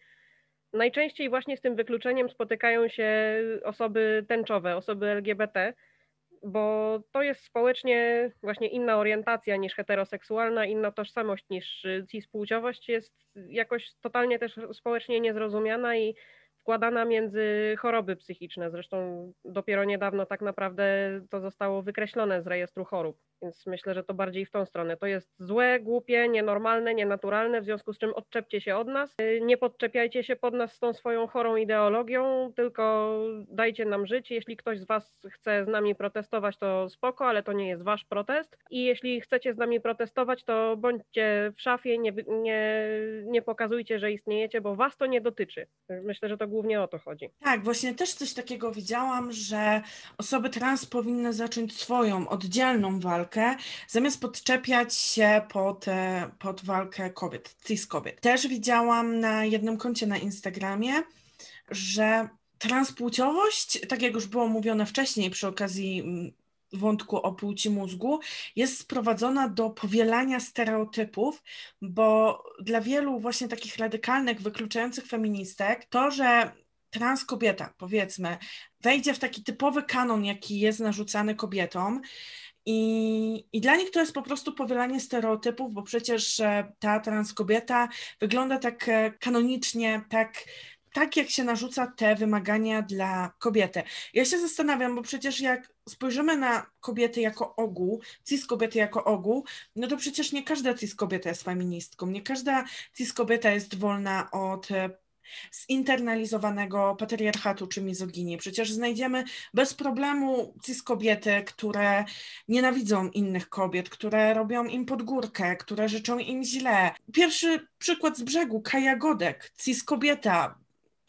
Najczęściej właśnie z tym wykluczeniem spotykają się osoby tęczowe, osoby LGBT, bo to jest społecznie właśnie inna orientacja niż heteroseksualna, inna tożsamość niż cispłciowość jest jakoś totalnie też społecznie niezrozumiana i wkładana między choroby psychiczne. Zresztą dopiero niedawno tak naprawdę to zostało wykreślone z rejestru chorób. Więc myślę, że to bardziej w tą stronę. To jest złe, głupie, nienormalne, nienaturalne, w związku z czym odczepcie się od nas. Nie podczepiajcie się pod nas z tą swoją chorą ideologią, tylko dajcie nam żyć. Jeśli ktoś z Was chce z nami protestować, to spoko, ale to nie jest Wasz protest. I jeśli chcecie z nami protestować, to bądźcie w szafie, nie, nie, nie pokazujcie, że istniejecie, bo Was to nie dotyczy. Myślę, że to głównie o to chodzi.
Tak, właśnie też coś takiego widziałam, że osoby trans powinny zacząć swoją oddzielną walkę, zamiast podczepiać się pod, e, pod walkę kobiet, cis kobiet. Też widziałam na jednym koncie na Instagramie, że transpłciowość, tak jak już było mówione wcześniej przy okazji wątku o płci mózgu jest sprowadzona do powielania stereotypów, bo dla wielu właśnie takich radykalnych, wykluczających feministek, to, że trans kobieta, powiedzmy, wejdzie w taki typowy kanon, jaki jest narzucany kobietom, i, I dla nich to jest po prostu powielanie stereotypów, bo przecież ta trans kobieta wygląda tak e, kanonicznie, tak tak jak się narzuca te wymagania dla kobiety. Ja się zastanawiam, bo przecież jak spojrzymy na kobiety jako ogół, cis kobiety jako ogół, no to przecież nie każda cis kobieta jest feministką, nie każda cis kobieta jest wolna od e, zinternalizowanego patriarchatu czy mizoginii. Przecież znajdziemy bez problemu cis kobiety, które nienawidzą innych kobiet, które robią im podgórkę, które życzą im źle. Pierwszy przykład z brzegu, Kaja Godek, cis kobieta,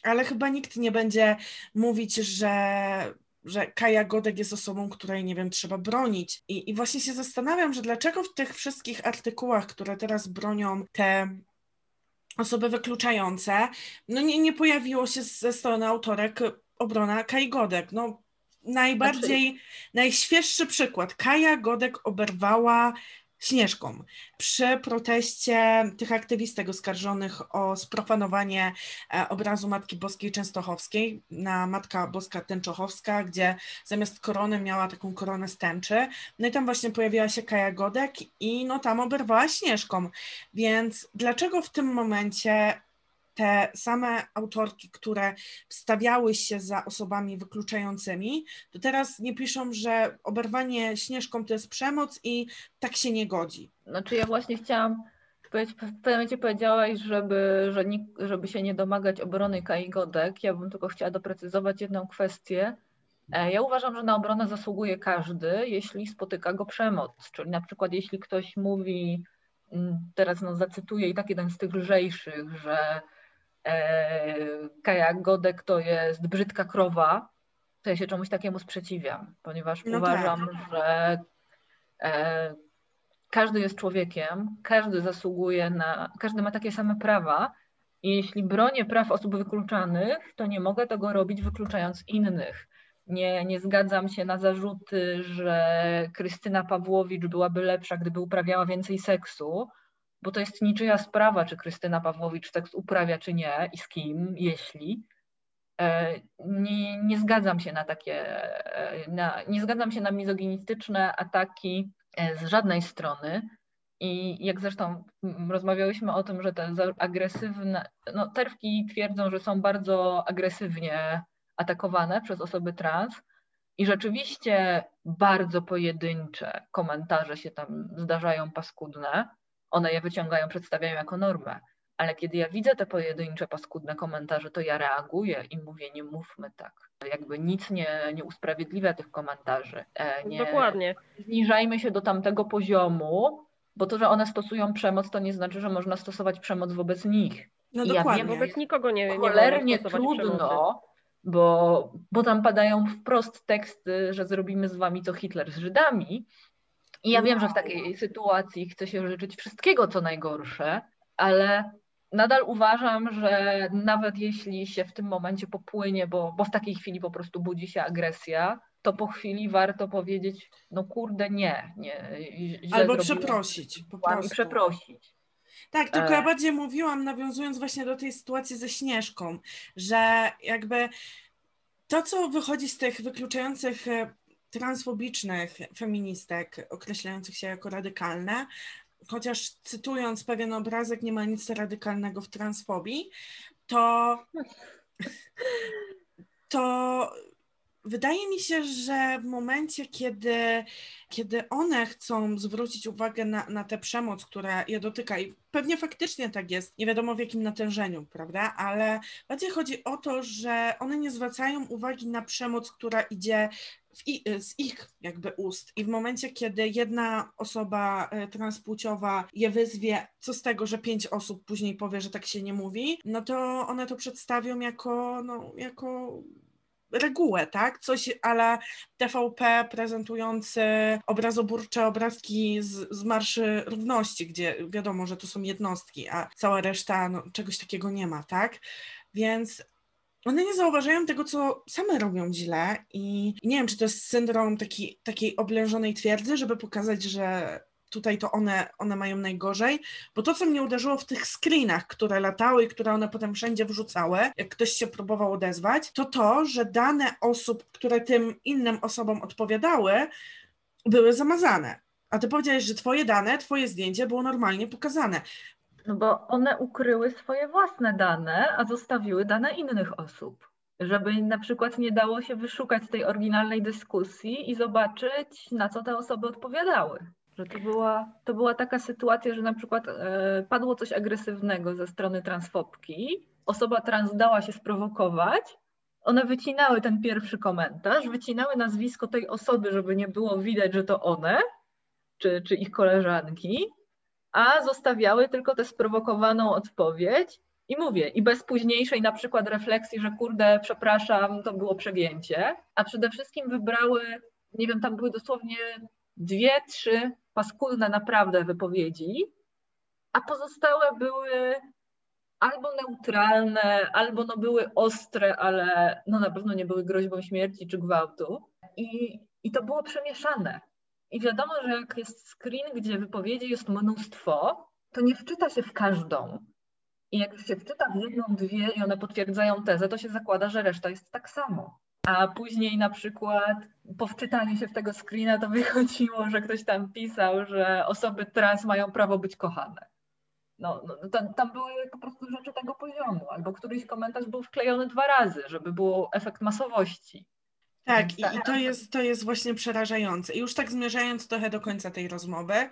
ale chyba nikt nie będzie mówić, że że Kaja Godek jest osobą, której, nie wiem, trzeba bronić. I, I właśnie się zastanawiam, że dlaczego w tych wszystkich artykułach, które teraz bronią te osoby wykluczające, no nie, nie pojawiło się ze strony autorek obrona Kai Godek. No, najbardziej, znaczy... najświeższy przykład. Kaja Godek oberwała Śnieżką. Przy proteście tych aktywistek oskarżonych o sprofanowanie e, obrazu Matki Boskiej Częstochowskiej na Matka Boska Tęczochowska, gdzie zamiast korony miała taką koronę z tęczy. No i tam właśnie pojawiła się Kaja Godek i no tam oberwała Śnieżką. Więc dlaczego w tym momencie te same autorki, które wstawiały się za osobami wykluczającymi, to teraz nie piszą, że oberwanie śnieżką to jest przemoc i tak się nie godzi.
Znaczy ja właśnie chciałam w pewnym momencie powiedziałaś, żeby, że żeby się nie domagać obrony Kai Godek. Ja bym tylko chciała doprecyzować jedną kwestię. E, ja uważam, że na obronę zasługuje każdy, jeśli spotyka go przemoc. Czyli na przykład jeśli ktoś mówi mm, teraz no, zacytuję i tak jeden z tych lżejszych, że Kaja Godek to jest brzydka krowa, to ja się czemuś takiemu sprzeciwiam, ponieważ no uważam, tak. że e, każdy jest człowiekiem, każdy zasługuje na, każdy ma takie same prawa i jeśli bronię praw osób wykluczanych, to nie mogę tego robić wykluczając innych. Nie, nie zgadzam się na zarzuty, że Krystyna Pawłowicz byłaby lepsza, gdyby uprawiała więcej seksu, bo to jest niczyja sprawa, czy Krystyna Pawłowicz seks uprawia, czy nie i z kim, jeśli. E, nie, nie zgadzam się na takie, e, na, nie zgadzam się na mizoginistyczne ataki e, z żadnej strony. I jak zresztą rozmawiałyśmy o tym, że te agresywne, no terwki twierdzą, że są bardzo agresywnie atakowane przez osoby trans i rzeczywiście bardzo pojedyncze komentarze się tam zdarzają paskudne. One je wyciągają, przedstawiają jako normę. Ale kiedy ja widzę te pojedyncze paskudne komentarze, to ja reaguję i mówię, nie mówmy tak. Jakby nic nie, nie usprawiedliwia tych komentarzy.
E, nie, Dokładnie.
Zniżajmy się do tamtego poziomu, bo to, że one stosują przemoc, to nie znaczy, że można stosować przemoc wobec nich.
No I dokładnie. Ja wiem, wobec nikogo nie,
nie cholernie trudno, przemocy bo, bo tam padają wprost teksty, że zrobimy z wami co Hitler z Żydami. I ja wiem, że w takiej sytuacji chce się życzyć wszystkiego, co najgorsze, ale nadal uważam, że nawet jeśli się w tym momencie popłynie, bo, bo w takiej chwili po prostu budzi się agresja, to po chwili warto powiedzieć, no kurde, nie, nie.
Albo przeprosić. Po
prostu. I przeprosić.
Tak, tylko ja e. bardziej mówiłam, nawiązując właśnie do tej sytuacji ze Śnieżką, że jakby to, co wychodzi z tych wykluczających e, transfobicznych feministek, określających się jako radykalne, chociaż cytując pewien obrazek, nie ma nic radykalnego w transfobii, to, to Wydaje mi się, że w momencie, kiedy, kiedy one chcą zwrócić uwagę na, na tę przemoc, która je dotyka, i pewnie faktycznie tak jest, nie wiadomo w jakim natężeniu, prawda, ale bardziej chodzi o to, że one nie zwracają uwagi na przemoc, która idzie z ich jakby ust. I w momencie, kiedy jedna osoba e, transpłciowa je wyzwie, co z tego, że pięć osób później powie, że tak się nie mówi, no to one to przedstawią jako, no, jako regułę, tak? Coś ale TVP prezentujący obrazoburcze obrazki z, z Marszy Równości, gdzie wiadomo, że to są jednostki, a cała reszta no, czegoś takiego nie ma, tak? Więc one nie zauważają tego, co same robią źle i, nie wiem, czy to jest syndrom taki, takiej oblężonej twierdzy, żeby pokazać, że tutaj to one, one mają najgorzej, bo to, co mnie uderzyło w tych screenach, które latały i które one potem wszędzie wrzucały, jak ktoś się próbował odezwać, to to, że dane osób, które tym innym osobom odpowiadały, były zamazane. A ty powiedziałeś, że twoje dane, twoje zdjęcie było normalnie pokazane.
No bo one ukryły swoje własne dane, a zostawiły dane innych osób. Żeby na przykład nie dało się wyszukać tej oryginalnej dyskusji i zobaczyć, na co te osoby odpowiadały. Że to była, to była taka sytuacja, że na przykład e, padło coś agresywnego ze strony transfobki, osoba trans dała się sprowokować, one wycinały ten pierwszy komentarz, wycinały nazwisko tej osoby, żeby nie było widać, że to one, czy, czy ich koleżanki, a zostawiały tylko tę sprowokowaną odpowiedź i mówię, i bez późniejszej na przykład refleksji, że kurde, przepraszam, to było przegięcie, a przede wszystkim wybrały, nie wiem, tam były dosłownie dwie, trzy paskudne naprawdę wypowiedzi, a pozostałe były albo neutralne, albo no były ostre, ale no na pewno nie były groźbą śmierci czy gwałtu. I, I to było przemieszane. I wiadomo, że jak jest screen, gdzie wypowiedzi jest mnóstwo, to nie wczyta się w każdą. I jak się wczyta w jedną, dwie i one potwierdzają tezę, to się zakłada, że reszta jest tak samo a później na przykład po wczytaniu się w tego screena to wychodziło, że ktoś tam pisał, że osoby trans mają prawo być kochane. No, no tam, tam, były po prostu rzeczy tego poziomu, albo któryś komentarz był wklejony dwa razy, żeby był efekt masowości.
Tak, i, i to, jest, to jest właśnie przerażające. I już tak zmierzając trochę do końca tej rozmowy,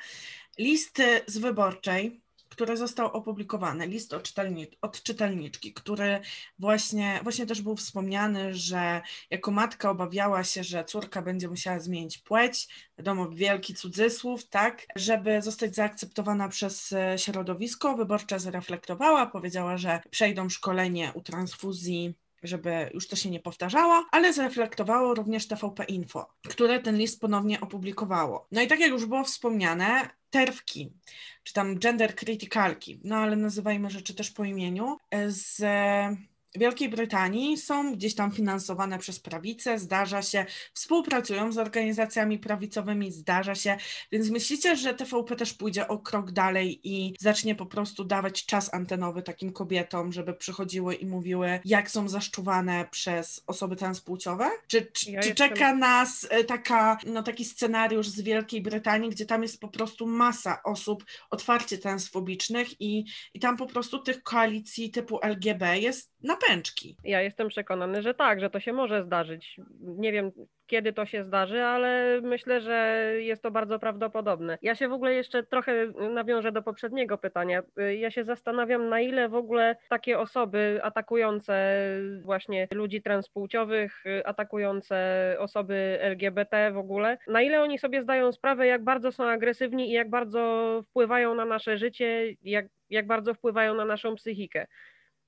listy z wyborczej który został opublikowany, list od, czytelni od czytelniczki, który właśnie, właśnie też był wspomniany, że jako matka obawiała się, że córka będzie musiała zmienić płeć, wiadomo, wielki cudzysłów, tak, żeby zostać zaakceptowana przez e, środowisko. Wyborcza zreflektowała, powiedziała, że przejdą szkolenie u transfuzji żeby już to się nie powtarzało, ale zreflektowało również TVP Info, które ten list ponownie opublikowało. No i tak jak już było wspomniane, terwki, czy tam gender krytykalki, no ale nazywajmy rzeczy też po imieniu, z Wielkiej Brytanii są gdzieś tam finansowane przez prawicę, zdarza się, współpracują z organizacjami prawicowymi, zdarza się, więc myślicie, że TVP też pójdzie o krok dalej i zacznie po prostu dawać czas antenowy takim kobietom, żeby przychodziły i mówiły, jak są zaszczuwane przez osoby transpłciowe? Czy, czy, ja czy czeka nas e, taka, no, taki scenariusz z Wielkiej Brytanii, gdzie tam jest po prostu masa osób otwarcie transfobicznych i, i tam po prostu tych koalicji typu LGB jest na
Ja jestem przekonany, że tak, że to się może zdarzyć. Nie wiem, kiedy to się zdarzy, ale myślę, że jest to bardzo prawdopodobne. Ja się w ogóle jeszcze trochę nawiążę do poprzedniego pytania. Ja się zastanawiam, na ile w ogóle takie osoby atakujące właśnie ludzi transpłciowych, atakujące osoby LGBT w ogóle, na ile oni sobie zdają sprawę, jak bardzo są agresywni i jak bardzo wpływają na nasze życie, jak, jak bardzo wpływają na naszą psychikę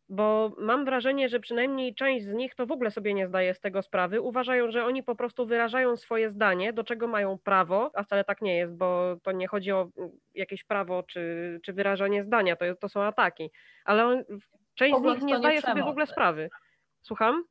bo mam wrażenie, że przynajmniej część z nich to w ogóle sobie nie zdaje z tego sprawy. Uważają, że oni po prostu wyrażają swoje zdanie, do czego mają prawo, a wcale tak nie jest, bo to nie chodzi o mm, jakieś prawo czy, czy wyrażanie zdania, to, to są ataki. Ale on, część z nich nie zdaje sobie w ogóle sprawy. Słucham?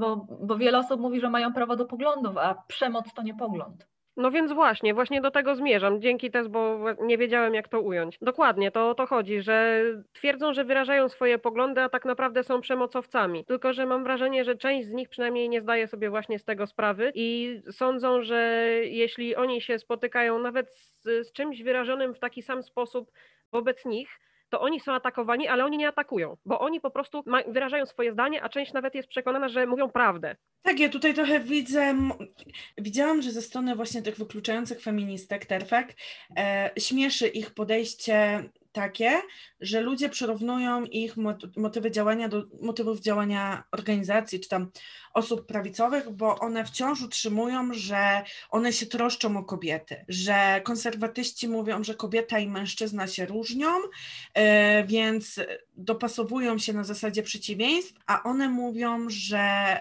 Bo, bo wiele osób mówi, że mają prawo do poglądów, a przemoc to nie pogląd.
No więc właśnie, właśnie do tego zmierzam. Dzięki też, bo nie wiedziałem, jak to ująć. Dokładnie, to o to chodzi, że twierdzą, że wyrażają swoje poglądy, a tak naprawdę są przemocowcami. Tylko, że mam wrażenie, że część z nich przynajmniej nie zdaje sobie właśnie z tego sprawy i sądzą, że jeśli oni się spotykają nawet z, z czymś wyrażonym w taki sam sposób wobec nich, to oni są atakowani, ale oni nie atakują, bo oni po prostu wyrażają swoje zdanie, a część nawet jest przekonana, że mówią prawdę.
Tak, ja tutaj trochę widzę, widziałam, że ze strony właśnie tych wykluczających feministek, terfek, e, śmieszy ich podejście takie, że ludzie przyrównują ich motywy działania do motywów działania organizacji czy tam osób prawicowych, bo one wciąż utrzymują, że one się troszczą o kobiety, że konserwatyści mówią, że kobieta i mężczyzna się różnią, e, więc dopasowują się na zasadzie przeciwieństw, a one mówią, że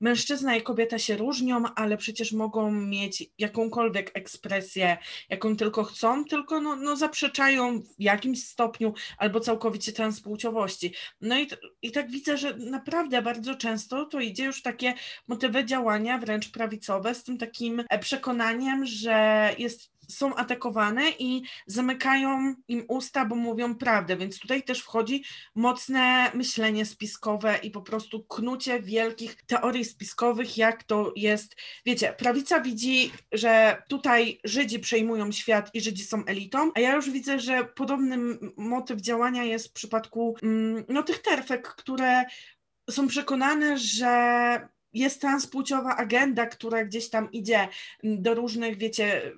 mężczyzna i kobieta się różnią, ale przecież mogą mieć jakąkolwiek ekspresję, jaką tylko chcą, tylko no, no zaprzeczają w jakimś stopniu albo całkowicie transpłciowości. No i, i tak widzę, że naprawdę bardzo często to idzie już takie motywy działania wręcz prawicowe z tym takim przekonaniem, że jest są atakowane i zamykają im usta, bo mówią prawdę, więc tutaj też wchodzi mocne myślenie spiskowe i po prostu knucie wielkich teorii spiskowych, jak to jest. Wiecie, prawica widzi, że tutaj Żydzi przejmują świat i Żydzi są elitą, a ja już widzę, że podobny motyw działania jest w przypadku mm, no, tych terfek, które są przekonane, że jest transpłciowa agenda, która gdzieś tam idzie do różnych, wiecie,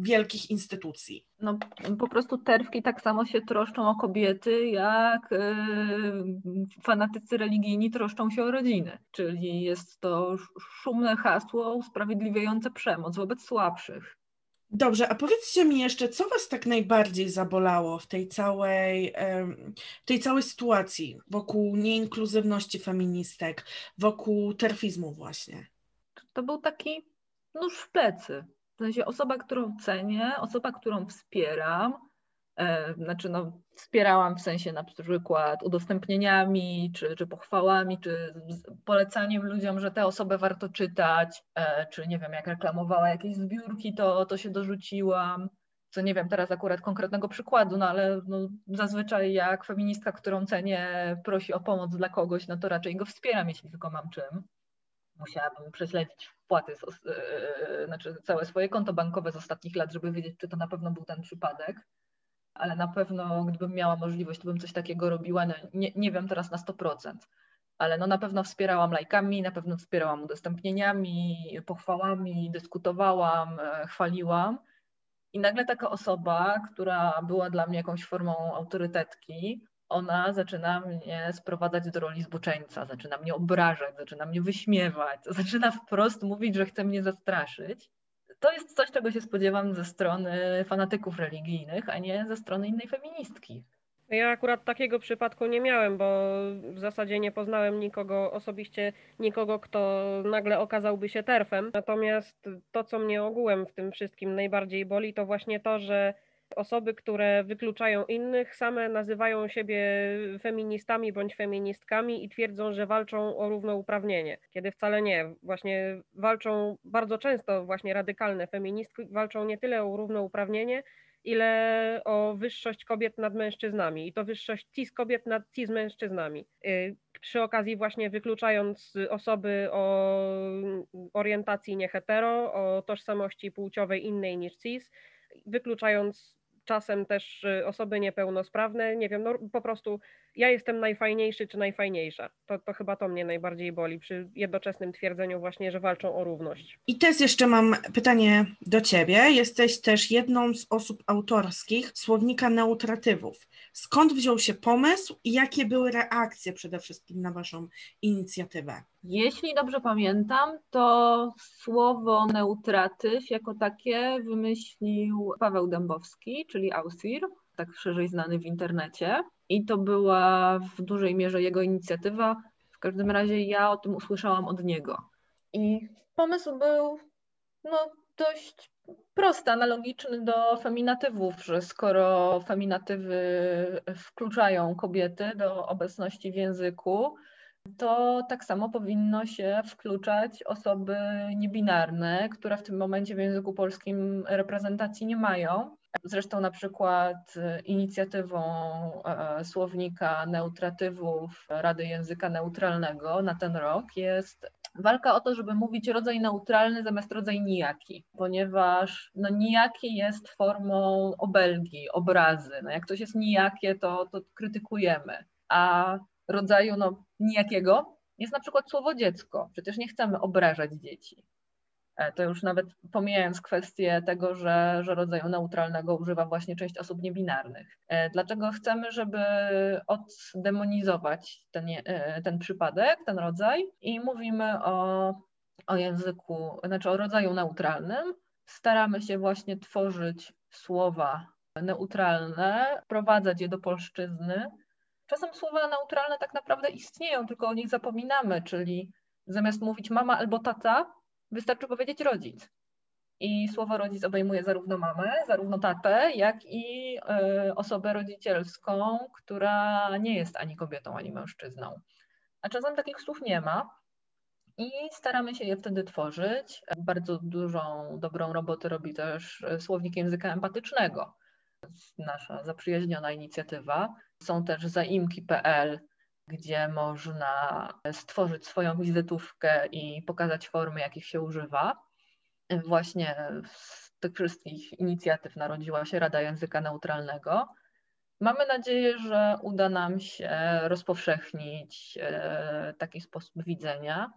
wielkich instytucji.
No po prostu terwki tak samo się troszczą o kobiety, jak yy, fanatycy religijni troszczą się o rodziny. Czyli jest to szumne hasło usprawiedliwiające przemoc wobec słabszych.
Dobrze, a powiedzcie mi jeszcze, co Was tak najbardziej zabolało w tej całej, w tej całej sytuacji wokół nieinkluzywności feministek, wokół terfizmu właśnie?
To był taki nóż w plecy. W sensie osoba, którą cenię, osoba, którą wspieram, e, znaczy no, wspierałam w sensie na przykład udostępnieniami, czy, czy pochwałami, czy polecaniem ludziom, że te osoby warto czytać, e, czy nie wiem, jak reklamowała jakieś zbiórki, to, to się dorzuciłam. Co nie wiem teraz akurat konkretnego przykładu, no ale no, zazwyczaj jak feministka, którą cenię, prosi o pomoc dla kogoś, no to raczej go wspieram, jeśli tylko mam czym musiałabym prześledzić wpłaty, z, yy, znaczy całe swoje konto bankowe z ostatnich lat, żeby wiedzieć, czy to na pewno był ten przypadek. Ale na pewno, gdybym miała możliwość, to bym coś takiego robiła. No, nie, nie wiem teraz na 100%, ale no na pewno wspierałam lajkami, na pewno wspierałam udostępnieniami, pochwałami, dyskutowałam, e, chwaliłam. I nagle taka osoba, która była dla mnie jakąś formą autorytetki, ona zaczyna mnie sprowadzać do roli zboczeńca, zaczyna mnie obrażać, zaczyna mnie wyśmiewać, zaczyna wprost mówić, że chce mnie zastraszyć. To jest coś, czego się spodziewam ze strony fanatyków religijnych, a nie ze strony innej feministki.
Ja akurat takiego przypadku nie miałem, bo w zasadzie nie poznałem nikogo osobiście, nikogo, kto nagle okazałby się terfem. Natomiast to, co mnie ogółem w tym wszystkim najbardziej boli, to właśnie to, że osoby, które wykluczają innych, same nazywają siebie feministami bądź feministkami i twierdzą, że walczą o równouprawnienie, kiedy wcale nie. Właśnie walczą bardzo często, właśnie radykalne feministki walczą nie tyle o równouprawnienie, ile o wyższość kobiet nad mężczyznami i to wyższość cis kobiet nad cis mężczyznami. Y, przy okazji właśnie wykluczając osoby o orientacji nie hetero, o tożsamości płciowej innej niż cis, wykluczając czasem też y, osoby niepełnosprawne, nie wiem, no po prostu ja jestem najfajniejszy czy najfajniejsza. To, to chyba to mnie najbardziej boli przy jednoczesnym twierdzeniu właśnie, że walczą o równość.
I teraz jeszcze mam pytanie do Ciebie. Jesteś też jedną z osób autorskich słownika neutratywów. Skąd wziął się pomysł i jakie były reakcje przede wszystkim na Waszą inicjatywę?
Jeśli dobrze pamiętam, to słowo neutratyw jako takie wymyślił Paweł Dębowski, czyli Ausir, tak szerzej znany w internecie. I to była w dużej mierze jego inicjatywa. W każdym razie ja o tym usłyszałam od niego. I pomysł był no, dość prosty, analogiczny do feminatywów, że skoro feminatywy wkluczają kobiety do obecności w języku, to tak samo powinno się wkluczać osoby niebinarne, które w tym momencie w języku polskim reprezentacji nie mają. Zresztą na przykład inicjatywą e, słownika neutratywów Rady Języka Neutralnego na ten rok jest walka o to, żeby mówić rodzaj neutralny zamiast rodzaj nijaki, ponieważ no, nijaki jest formą obelgi, obrazy. No, jak coś jest nijakie, to, to krytykujemy, a rodzaju no, nijakiego jest na przykład słowo dziecko. Przecież nie chcemy obrażać dzieci. E, to już nawet pomijając kwestię tego, że, że rodzaju neutralnego używa właśnie część osób niebinarnych. E, dlaczego chcemy, żeby oddemonizować ten, e, ten przypadek, ten rodzaj i mówimy o, o języku, znaczy o rodzaju neutralnym. Staramy się właśnie tworzyć słowa neutralne, wprowadzać je do polszczyzny. Czasem słowa neutralne tak naprawdę istnieją, tylko o nich zapominamy, czyli zamiast mówić mama albo tata, Wystarczy powiedzieć rodzic. I słowo rodzic obejmuje zarówno mamę, zarówno tatę, jak i y, osobę rodzicielską, która nie jest ani kobietą, ani mężczyzną. A czasem takich słów nie ma i staramy się je wtedy tworzyć. Bardzo dużą, dobrą robotę robi też słownik języka empatycznego. Nasza zaprzyjaźniona inicjatywa. Są też zaimki.pl, gdzie można stworzyć swoją wizytówkę i pokazać formy, jakich się używa. Właśnie z tych wszystkich inicjatyw narodziła się Rada Języka Neutralnego. Mamy nadzieję, że uda nam się rozpowszechnić e, taki sposób widzenia.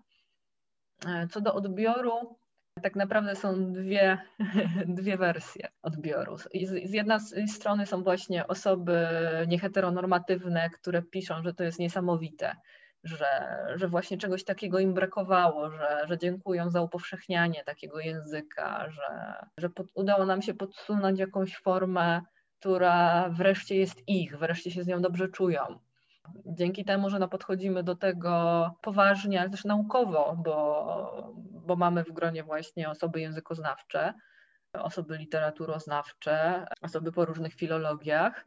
E, co do odbioru, tak naprawdę są dwie, dwie wersje odbioru. Z, z jedna z strony są właśnie osoby nieheteronormatywne, które piszą, że to jest niesamowite, że, że właśnie czegoś takiego im brakowało, że, że dziękują za upowszechnianie takiego języka, że, że pod, udało nam się podsunąć jakąś formę, która wreszcie jest ich, wreszcie się z nią dobrze czują. Dzięki temu, że no podchodzimy do tego poważnie, ale też naukowo, bo, bo mamy w gronie właśnie osoby językoznawcze, osoby literaturoznawcze, osoby po różnych filologiach,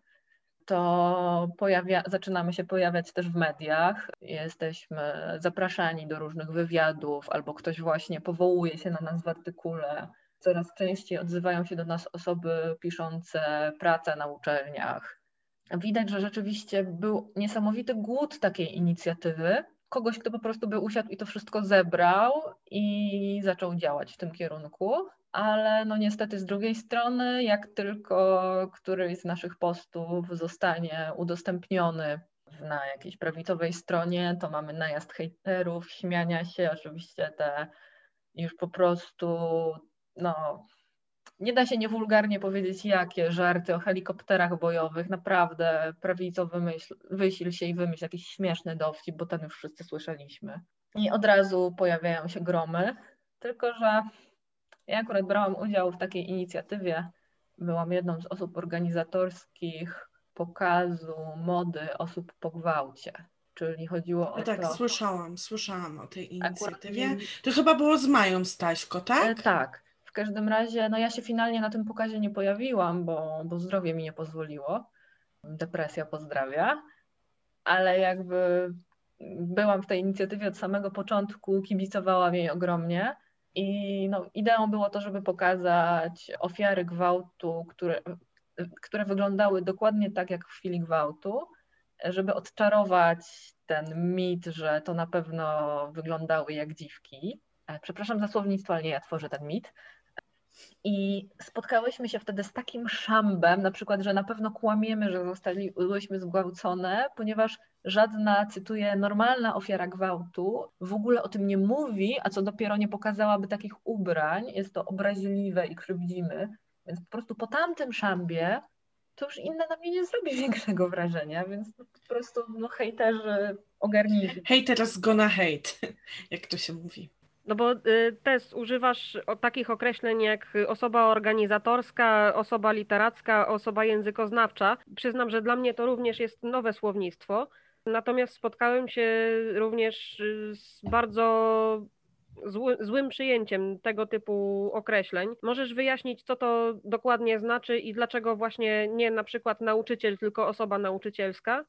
to pojawia, zaczynamy się pojawiać też w mediach. Jesteśmy zapraszani do różnych wywiadów, albo ktoś właśnie powołuje się na nas w artykule. Coraz częściej odzywają się do nas osoby piszące pracę na uczelniach, widać, że rzeczywiście był niesamowity głód takiej inicjatywy. Kogoś, kto po prostu by usiadł i to wszystko zebrał i zaczął działać w tym kierunku. Ale no niestety z drugiej strony, jak tylko któryś z naszych postów zostanie udostępniony na jakiejś prawicowej stronie, to mamy najazd hejterów, śmiania się, oczywiście te już po prostu no, nie da się niewulgarnie powiedzieć, jakie żarty o helikopterach bojowych. Naprawdę, prawico wymyśl, wysil się i wymyśl jakiś śmieszny dowcip, bo ten już wszyscy słyszeliśmy. I od razu pojawiają się gromy. Tylko, że ja akurat brałam udział w takiej inicjatywie. Byłam jedną z osób organizatorskich pokazu mody osób po gwałcie. Czyli chodziło o
No tak,
to...
słyszałam, słyszałam o tej
Akurat
inicjatywie.
nie-
To chyba było z Mają Staśko,
E,
tak?
Każdym razie, no ja się finalnie na tym pokazie nie pojawiłam, bo, bo zdrowie mi nie pozwoliło. Depresja pozdrawia. Ale jakby byłam w tej inicjatywie od samego początku, kibicowałam jej ogromnie. I no, ideą było to, żeby pokazać ofiary gwałtu, które, które wyglądały dokładnie tak jak w chwili gwałtu, żeby odczarować ten mit, że to na pewno wyglądały jak dziwki. E, Przepraszam za słownictwo, ale nie ja tworzę ten mit. I spotkałyśmy się wtedy z takim szambem, na przykład, że na pewno kłamiemy, że zostałyśmy zgwałcone, ponieważ żadna, cytuję, normalna ofiara gwałtu w ogóle o tym nie mówi, a co dopiero nie pokazałaby takich ubrań. Jest to obraźliwe i krzywdzimy. Więc po prostu po tamtym szambie to już inne na mnie nie zrobi większego wrażenia, więc po prostu no, hejterzy ogarnijcie.
Haters gonna hate, jak to się mówi.
No bo y, też używasz takich określeń jak osoba organizatorska, osoba literacka, osoba językoznawcza. Przyznam, że dla mnie to również jest nowe słownictwo. Natomiast spotkałem się również y, z bardzo zły, złym przyjęciem tego typu określeń. Możesz wyjaśnić, co to dokładnie znaczy i dlaczego właśnie nie na przykład nauczyciel, tylko osoba nauczycielska?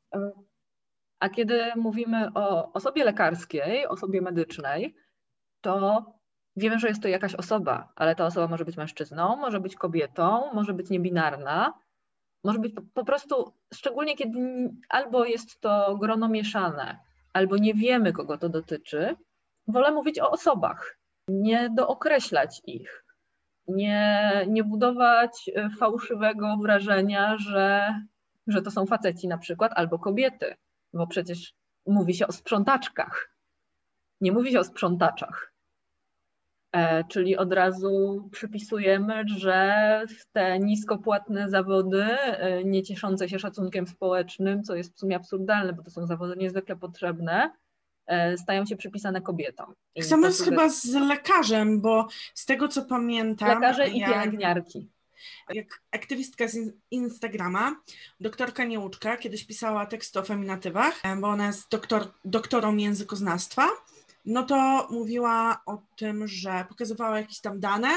A kiedy mówimy o osobie lekarskiej, osobie medycznej, to wiemy, że jest to jakaś osoba, ale ta osoba może być mężczyzną, może być kobietą, może być niebinarna, może być po, po prostu, szczególnie kiedy albo jest to grono mieszane, albo nie wiemy, kogo to dotyczy, wolę mówić o osobach, nie dookreślać ich, nie, nie budować e, fałszywego wrażenia, że, że to są faceci na przykład, albo kobiety, bo przecież mówi się o sprzątaczkach, nie mówi się o sprzątaczach. E, czyli od razu przypisujemy, że te niskopłatne zawody, e, nie cieszące się szacunkiem społecznym, co jest w sumie absurdalne, bo to są zawody niezwykle potrzebne, e, stają się przypisane kobietom.
Samo jest chyba z lekarzem, bo z tego co pamiętam,
Lekarze i
jak,
pielęgniarki.
jak aktywistka z in- Instagrama, doktorka Nieuczka, kiedyś pisała teksty o feminatywach, bo ona jest doktor, doktorą językoznawstwa, no to mówiła o tym, że pokazywała jakieś tam dane,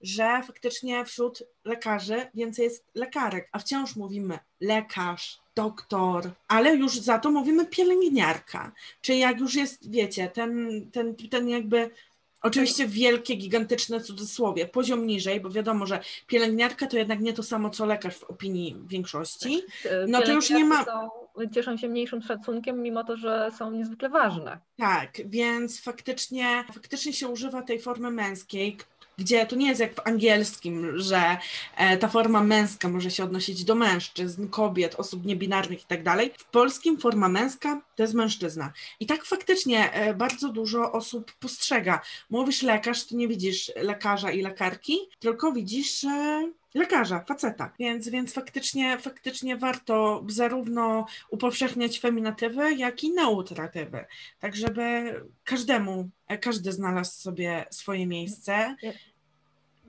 że faktycznie wśród lekarzy więcej jest lekarek, a wciąż mówimy lekarz, doktor, ale już za to mówimy pielęgniarka. Czyli jak już jest, wiecie, ten, ten, ten jakby Oczywiście wielkie, gigantyczne cudzysłowie, poziom niżej, bo wiadomo, że pielęgniarka to jednak nie to samo co lekarz w opinii większości.
E,
No to już nie ma-
Są, cieszą się mniejszym szacunkiem, mimo to, że są niezwykle ważne.
Tak, więc faktycznie, faktycznie się używa tej formy męskiej, gdzie to nie jest jak w angielskim, że e, ta forma męska może się odnosić do mężczyzn, kobiet, osób niebinarnych i tak dalej. W polskim forma męska to jest mężczyzna. I tak faktycznie e, bardzo dużo osób postrzega. Mówisz lekarz, to nie widzisz lekarza i lekarki, tylko widzisz e, lekarza, faceta. Więc, więc faktycznie, faktycznie warto zarówno upowszechniać feminatywy, jak i neutratywy, tak żeby każdemu, e, każdy znalazł sobie swoje miejsce.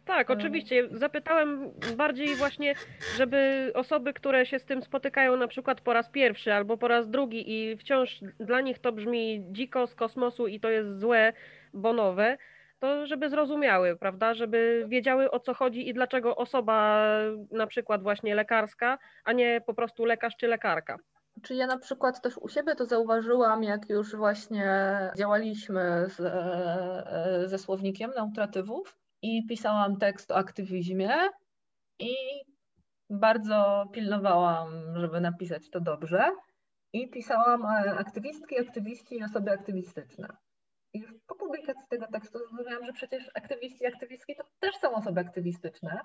Tak,
Mm.
oczywiście. Zapytałem bardziej właśnie, żeby osoby, które się z tym spotykają na przykład po raz pierwszy albo po raz drugi i wciąż dla nich to brzmi dziko z kosmosu i to jest złe, bo nowe, to żeby zrozumiały, prawda? Żeby wiedziały o co chodzi i dlaczego osoba na przykład właśnie lekarska, a nie po prostu lekarz czy lekarka.
Czy ja na przykład też u siebie to zauważyłam, jak już właśnie działaliśmy z, e, ze słownikiem neutratywów i pisałam tekst o aktywizmie i bardzo pilnowałam, żeby napisać to dobrze. I pisałam e, aktywistki, aktywiści i osoby aktywistyczne. I już po publikacji tego tekstu zrozumiałam, że przecież aktywiści i aktywistki to też są osoby aktywistyczne,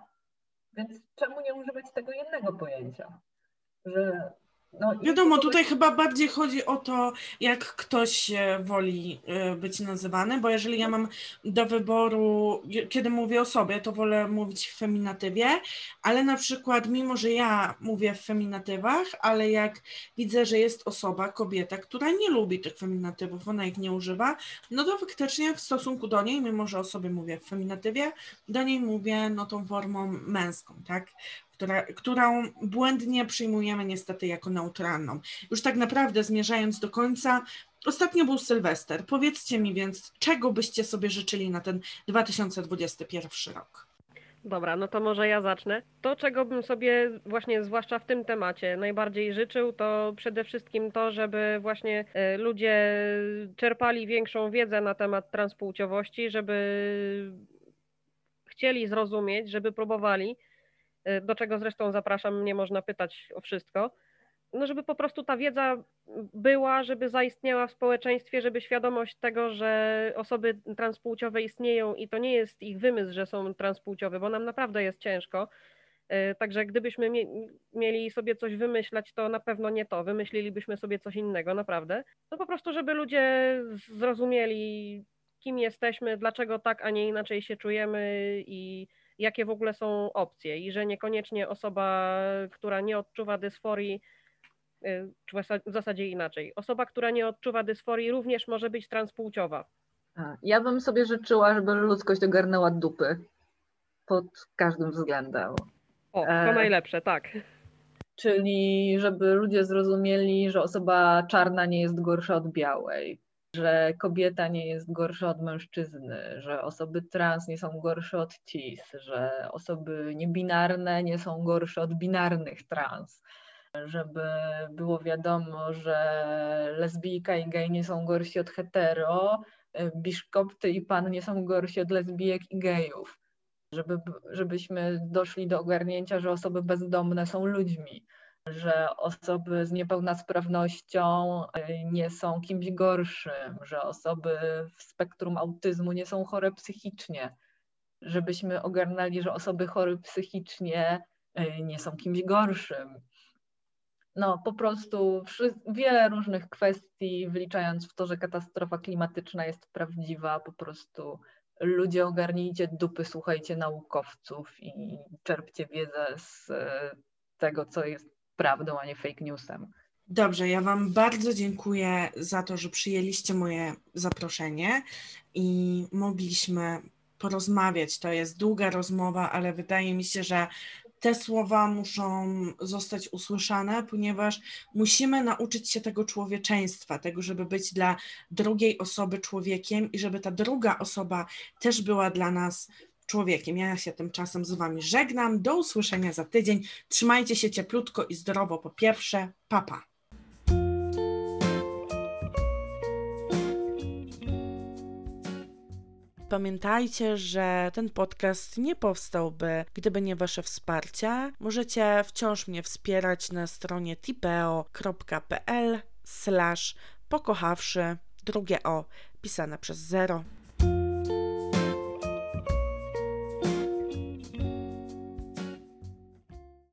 więc czemu nie używać tego jednego pojęcia? Że No,
Wiadomo, tutaj chyba bardziej chodzi o to, jak ktoś woli e, być nazywany, bo jeżeli ja mam do wyboru, je- kiedy mówię o sobie, to wolę mówić w feminatywie, ale na przykład, mimo że ja mówię w feminatywach, ale jak widzę, że jest osoba, kobieta, która nie lubi tych feminatywów, ona ich nie używa, no to faktycznie w stosunku do niej, mimo że o sobie mówię w feminatywie, do niej mówię no tą formą męską, tak? Która, którą błędnie przyjmujemy niestety jako neutralną. Już tak naprawdę zmierzając do końca, ostatnio był Sylwester. Powiedzcie mi więc, czego byście sobie życzyli na ten 2021 rok?
Dobra, no to może ja zacznę. To, czego bym sobie właśnie, zwłaszcza w tym temacie, najbardziej życzył, to przede wszystkim to, żeby właśnie e, ludzie czerpali większą wiedzę na temat transpłciowości, żeby chcieli zrozumieć, żeby próbowali, do czego zresztą zapraszam, mnie można pytać o wszystko. No, żeby po prostu ta wiedza była, żeby zaistniała w społeczeństwie, żeby świadomość tego, że osoby transpłciowe istnieją i to nie jest ich wymysł, że są transpłciowe, bo nam naprawdę jest ciężko. E, Także gdybyśmy mie- mieli sobie coś wymyślać, to na pewno nie to. Wymyślilibyśmy sobie coś innego, naprawdę. No po prostu, żeby ludzie zrozumieli, kim jesteśmy, dlaczego tak, a nie inaczej się czujemy i jakie w ogóle są opcje. I że niekoniecznie osoba, która nie odczuwa dysforii, y, czy w zasa- w zasadzie inaczej. Osoba, która nie odczuwa dysforii, również może być transpłciowa.
Ja bym sobie życzyła, żeby ludzkość ogarnęła dupy pod każdym względem.
O, to
E.
najlepsze, tak.
Czyli żeby ludzie zrozumieli, że osoba czarna nie jest gorsza od białej, że kobieta nie jest gorsza od mężczyzny, że osoby trans nie są gorsze od cis, że osoby niebinarne nie są gorsze od binarnych trans. Żeby było wiadomo, że lesbijka i gej nie są gorsi od hetero, y, biszkopty i pan nie są gorsi od lesbijek i gejów. Żeby, żebyśmy doszli do ogarnięcia, że osoby bezdomne są ludźmi, że osoby z niepełnosprawnością y, nie są kimś gorszym, że osoby w spektrum autyzmu nie są chore psychicznie, żebyśmy ogarnęli, że osoby chore psychicznie y, nie są kimś gorszym. No, po prostu wiele różnych kwestii, wliczając w to, że katastrofa klimatyczna jest prawdziwa, po prostu ludzie ogarnijcie dupy, słuchajcie naukowców i czerpcie wiedzę z e, tego, co jest prawdą, a nie fake newsem.
Dobrze, ja Wam bardzo dziękuję za to, że przyjęliście moje zaproszenie i mogliśmy porozmawiać. To jest długa rozmowa, ale wydaje mi się, że te słowa muszą zostać usłyszane, ponieważ musimy nauczyć się tego człowieczeństwa, tego, żeby być dla drugiej osoby człowiekiem i żeby ta druga osoba też była dla nas człowiekiem. Ja się tymczasem z Wami żegnam. Do usłyszenia za tydzień. Trzymajcie się cieplutko i zdrowo po pierwsze. Papa. Pamiętajcie, że ten podcast nie powstałby, gdyby nie Wasze wsparcie. Możecie wciąż mnie wspierać na stronie tipeo.pl slash pokochawszy drugie o pisane przez zero.